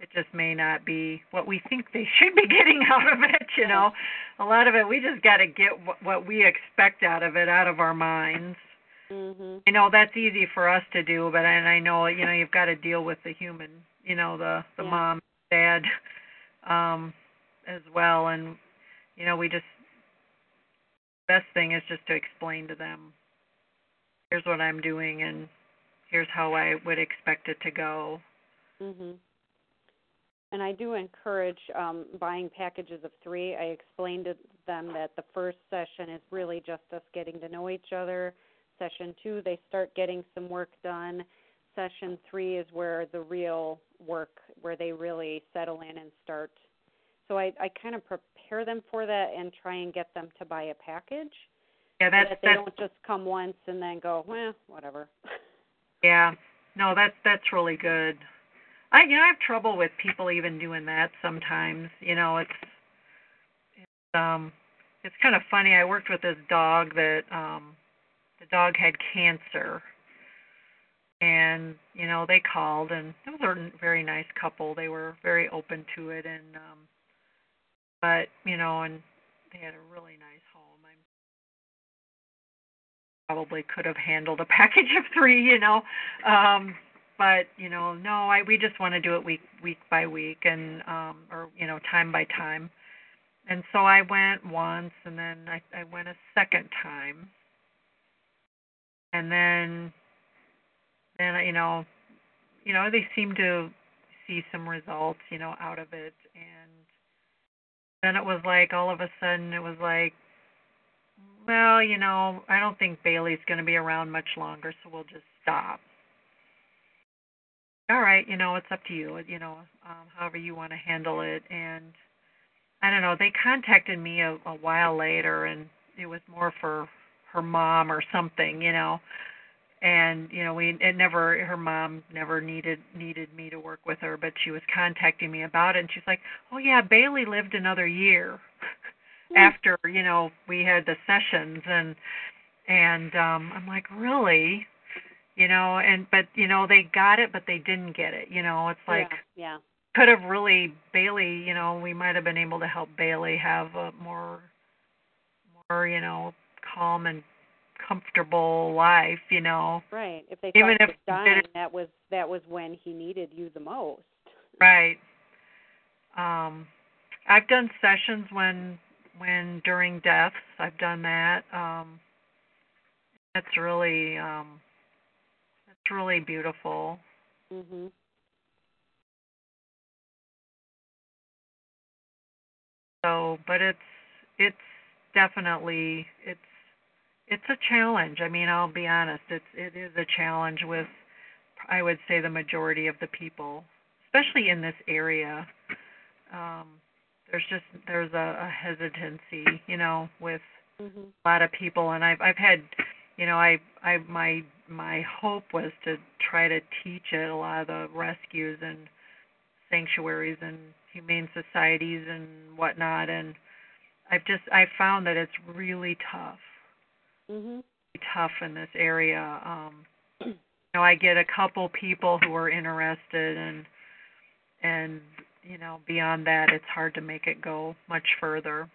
It just may not be what we think they should be getting out of it. You know, a lot of it we just got to get what, what we expect out of it out of our minds. Mm-hmm. You know that's easy for us to do, but and I know you know you've got to deal with the human. You know the the yeah. mom, dad, um, as well, and you know we just best thing is just to explain to them. Here's what I'm doing, and here's how I would expect it to go. Mhm. And I do encourage um, buying packages of three. I explained to them that the first session is really just us getting to know each other. Session two, they start getting some work done. Session three is where the real work, where they really settle in and start. So I, I kind of prepare them for that and try and get them to buy a package. Yeah, that's so that they that's, don't just come once and then go, well, whatever. Yeah. No, that's that's really good. I you know I have trouble with people even doing that sometimes. You know, it's it's um it's kind of funny. I worked with this dog that um dog had cancer. And you know they called, and it was a very nice couple. They were very open to it, and um, but you know, and they had a really nice home. I probably could have handled a package of three, you know. Um, but you know, no, I we just want to do it week week by week and um or you know, time by time. And so I went once and then I I went a second time. And then then you know, you know, they seem to see some results, you know, out of it and then it was like all of a sudden it was like well, you know, I don't think Bailey's going to be around much longer, so we'll just stop. All right, you know, it's up to you, you know, um, however you want to handle it. And I don't know, they contacted me a, a while later, and it was more for her mom or something, you know. And you know, we it never her mom never needed needed me to work with her, but she was contacting me about it, and she's like, "Oh yeah, Bailey lived another year." after you know we had the sessions and and um i'm like really you know and but you know they got it but they didn't get it you know it's like yeah, yeah. could have really bailey you know we might have been able to help bailey have a more more you know calm and comfortable life you know right if they even if dying it, that was that was when he needed you the most right um i've done sessions when when during deaths I've done that. Um that's really um that's really beautiful. Mhm. So, but it's it's definitely it's it's a challenge. I mean, I'll be honest, it's it is a challenge with I would say the majority of the people, especially in this area. Um there's just there's a, a hesitancy, you know, with mm-hmm. a lot of people, and I've I've had, you know, I I my my hope was to try to teach at a lot of the rescues and sanctuaries and humane societies and whatnot, and I've just I found that it's really tough, mm-hmm. tough in this area. Um, you know, I get a couple people who are interested and and you know, beyond that, it's hard to make it go much further.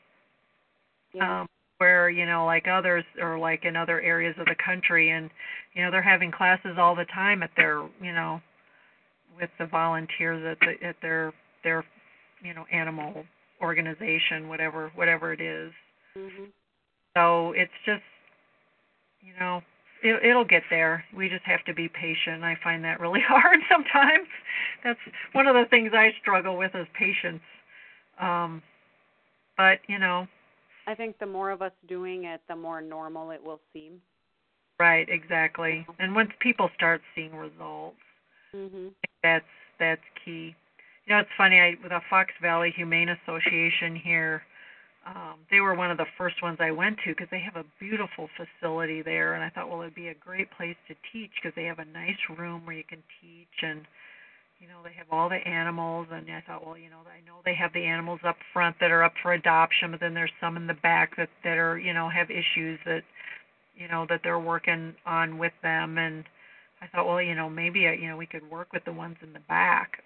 Yeah. Um, where you know, like others, or like in other areas of the country, and you know, they're having classes all the time at their, you know, with the volunteers at the at their their, you know, animal organization, whatever whatever it is. Mm-hmm. So it's just, you know, it, it'll get there. We just have to be patient. I find that really hard sometimes. That's one of the things I struggle with is patience. Um, but you know, I think the more of us doing it, the more normal it will seem. right, exactly. And once people start seeing results, Mhm. that's that's key. You know, it's funny. I with the Fox Valley Humane Association here, um, they were one of the first ones I went to because they have a beautiful facility there, and I thought, well, it'd be a great place to teach because they have a nice room where you can teach, and you know, they have all the animals. And I thought, well, you know, I know they have the animals up front that are up for adoption, but then there's some in the back that that are, you know, have issues that, you know, that they're working on with them, and I thought, well, you know, maybe uh, you know we could work with the ones in the back,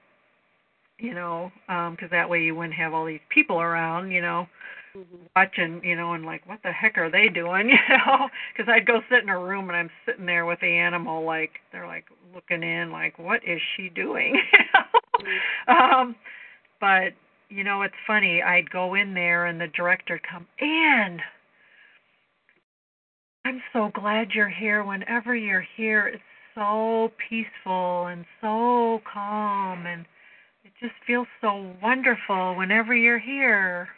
you know, because that way you wouldn't have all these people around, you know, Mhm. watching, you know, and like, what the heck are they doing, you know? Because I'd go sit in a room and I'm sitting there with the animal, like they're like looking in, like, what is she doing? you know? um, but you know, it's funny. I'd go in there and the director'd come, Anne, I'm so glad you're here. Whenever you're here, it's so peaceful and so calm, and it just feels so wonderful whenever you're here.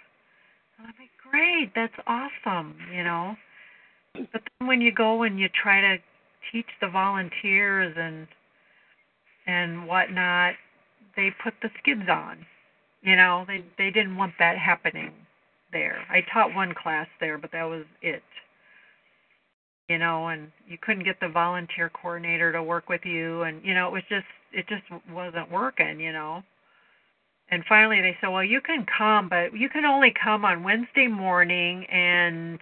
I'm like, great, that's awesome, you know. But then when you go and you try to teach the volunteers and and whatnot, they put the skids on. You know, they they didn't want that happening there. I taught one class there, but that was it. You know, and you couldn't get the volunteer coordinator to work with you and you know, it was just it just wasn't working, you know. And finally they said, "Well, you can come, but you can only come on Wednesday morning and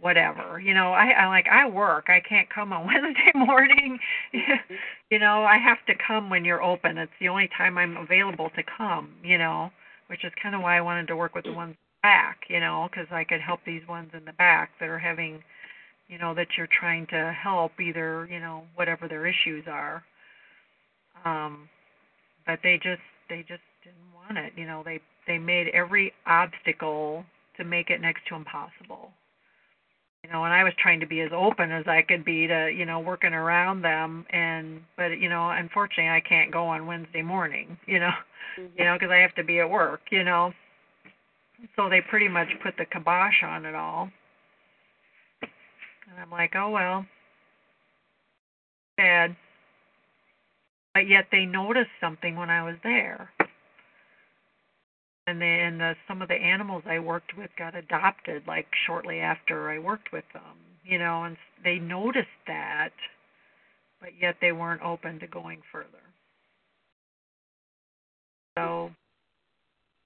whatever. You know, I I like I work. I can't come on Wednesday morning. you know, I have to come when you're open. It's the only time I'm available to come, you know, which is kind of why I wanted to work with the ones back, you know, cuz I could help these ones in the back that are having you know that you're trying to help either, you know, whatever their issues are. Um but they just they just didn't it. You know, they they made every obstacle to make it next to impossible. You know and i was trying to be as open as i could be to you know working around them. And but you know unfortunately i can't go on wednesday morning you know mm-hmm. you know because i have to be at work you know. So they pretty much put the kibosh on it all. And i'm like oh well bad. But yet they noticed something when i was there and then the, some of the animals I worked with got adopted like shortly after I worked with them, you know, and they noticed that, but yet they weren't open to going further. So,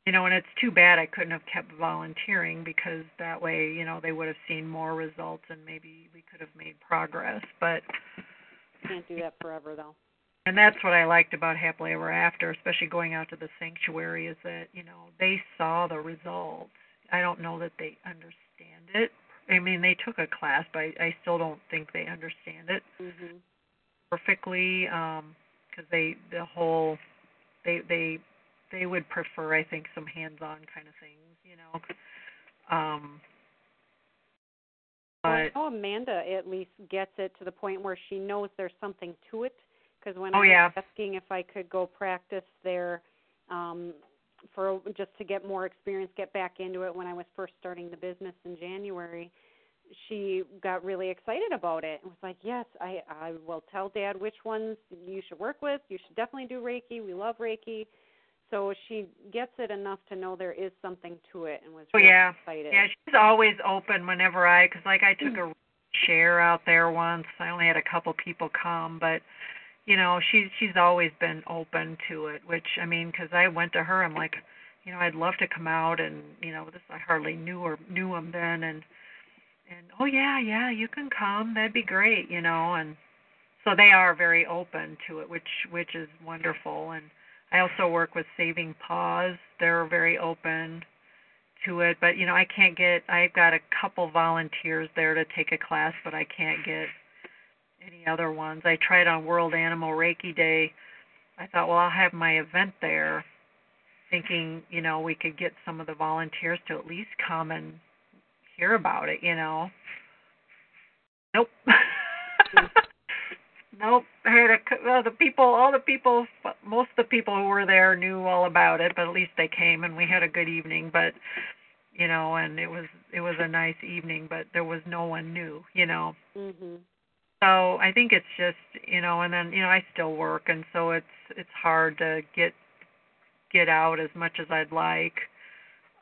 you know, and it's too bad I couldn't have kept volunteering because that way, you know, they would have seen more results and maybe we could have made progress. But can't do that forever though and that's what I liked about Happily Ever After, especially going out to the sanctuary, is that you know they saw the results. I don't know that they understand it. I mean, they took a class, but I, I still don't think they understand it mm-hmm. perfectly because um, they the whole they they they would prefer, I think, some hands-on kind of things, you know. Um, but well, I know Amanda at least gets it to the point where she knows there's something to it because when oh, I yeah. was asking if I could go practice there um for just to get more experience, get back into it when I was first starting the business in January, she got really excited about it and was like, "Yes, I I will tell dad which ones you should work with. You should definitely do Reiki. We love Reiki." So she gets it enough to know there is something to it and was oh, really yeah. excited. Yeah, she's always open whenever I cuz like I took a share out there once. I only had a couple people come, but you know she's she's always been open to it which i mean because i went to her i'm like you know i'd love to come out and you know this i hardly knew or knew him then and and oh yeah yeah you can come that'd be great you know and so they are very open to it which which is wonderful and i also work with saving paws they're very open to it but you know i can't get i've got a couple volunteers there to take a class but i can't get any other ones. I tried on World Animal Reiki Day. I thought, well, I'll have my event there, thinking, you know, we could get some of the volunteers to at least come and hear about it, you know. Nope. nope. I had a, well, the people, all the people, most of the people who were there knew all about it, but at least they came and we had a good evening. But you know, and it was it was a nice evening, but there was no one new, you know. Mhm so I think it's just you know, and then you know I still work, and so it's it's hard to get get out as much as I'd like.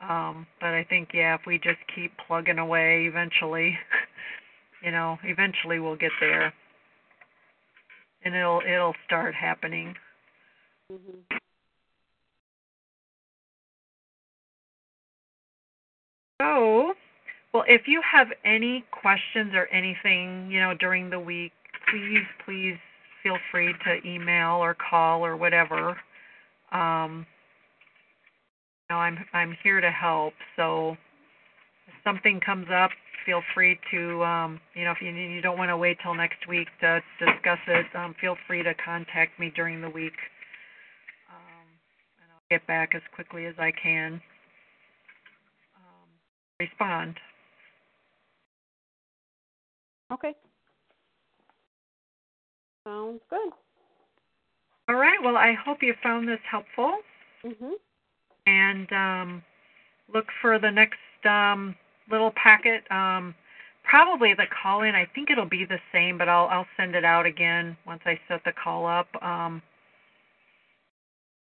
Um, but I think yeah, if we just keep plugging away, eventually, you know, eventually we'll get there, and it'll it'll start happening. Mm-hmm. So well, if you have any questions or anything, you know, during the week, please, please feel free to email or call or whatever. Um, you know, I'm I'm here to help. So if something comes up, feel free to, um, you know, if you you don't want to wait till next week to discuss it, um, feel free to contact me during the week, um, and I'll get back as quickly as I can. Um, respond. Okay. Sounds good. All right. Well, I hope you found this helpful. Mhm. And um, look for the next um, little packet. Um, probably the call in. I think it'll be the same, but I'll I'll send it out again once I set the call up. Um,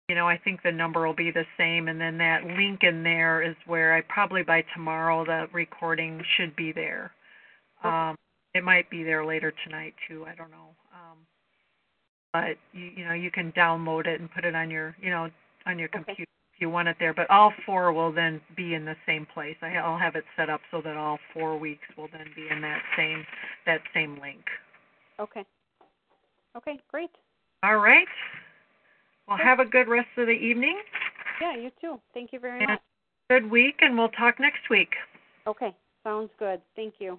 you know, I think the number will be the same, and then that link in there is where I probably by tomorrow the recording should be there. Um, it might be there later tonight too. I don't know. Um, but you, you know you can download it and put it on your you know on your Okay. computer if you want it there. But all four will then be in the same place. I, I'll have it set up so that all four weeks will then be in that same that same link. Okay. Okay, great. All right. Well, have a good rest of the evening. Yeah, you too. Thank you very Yeah. much. Good week, and we'll talk next week. Okay, sounds good. Thank you.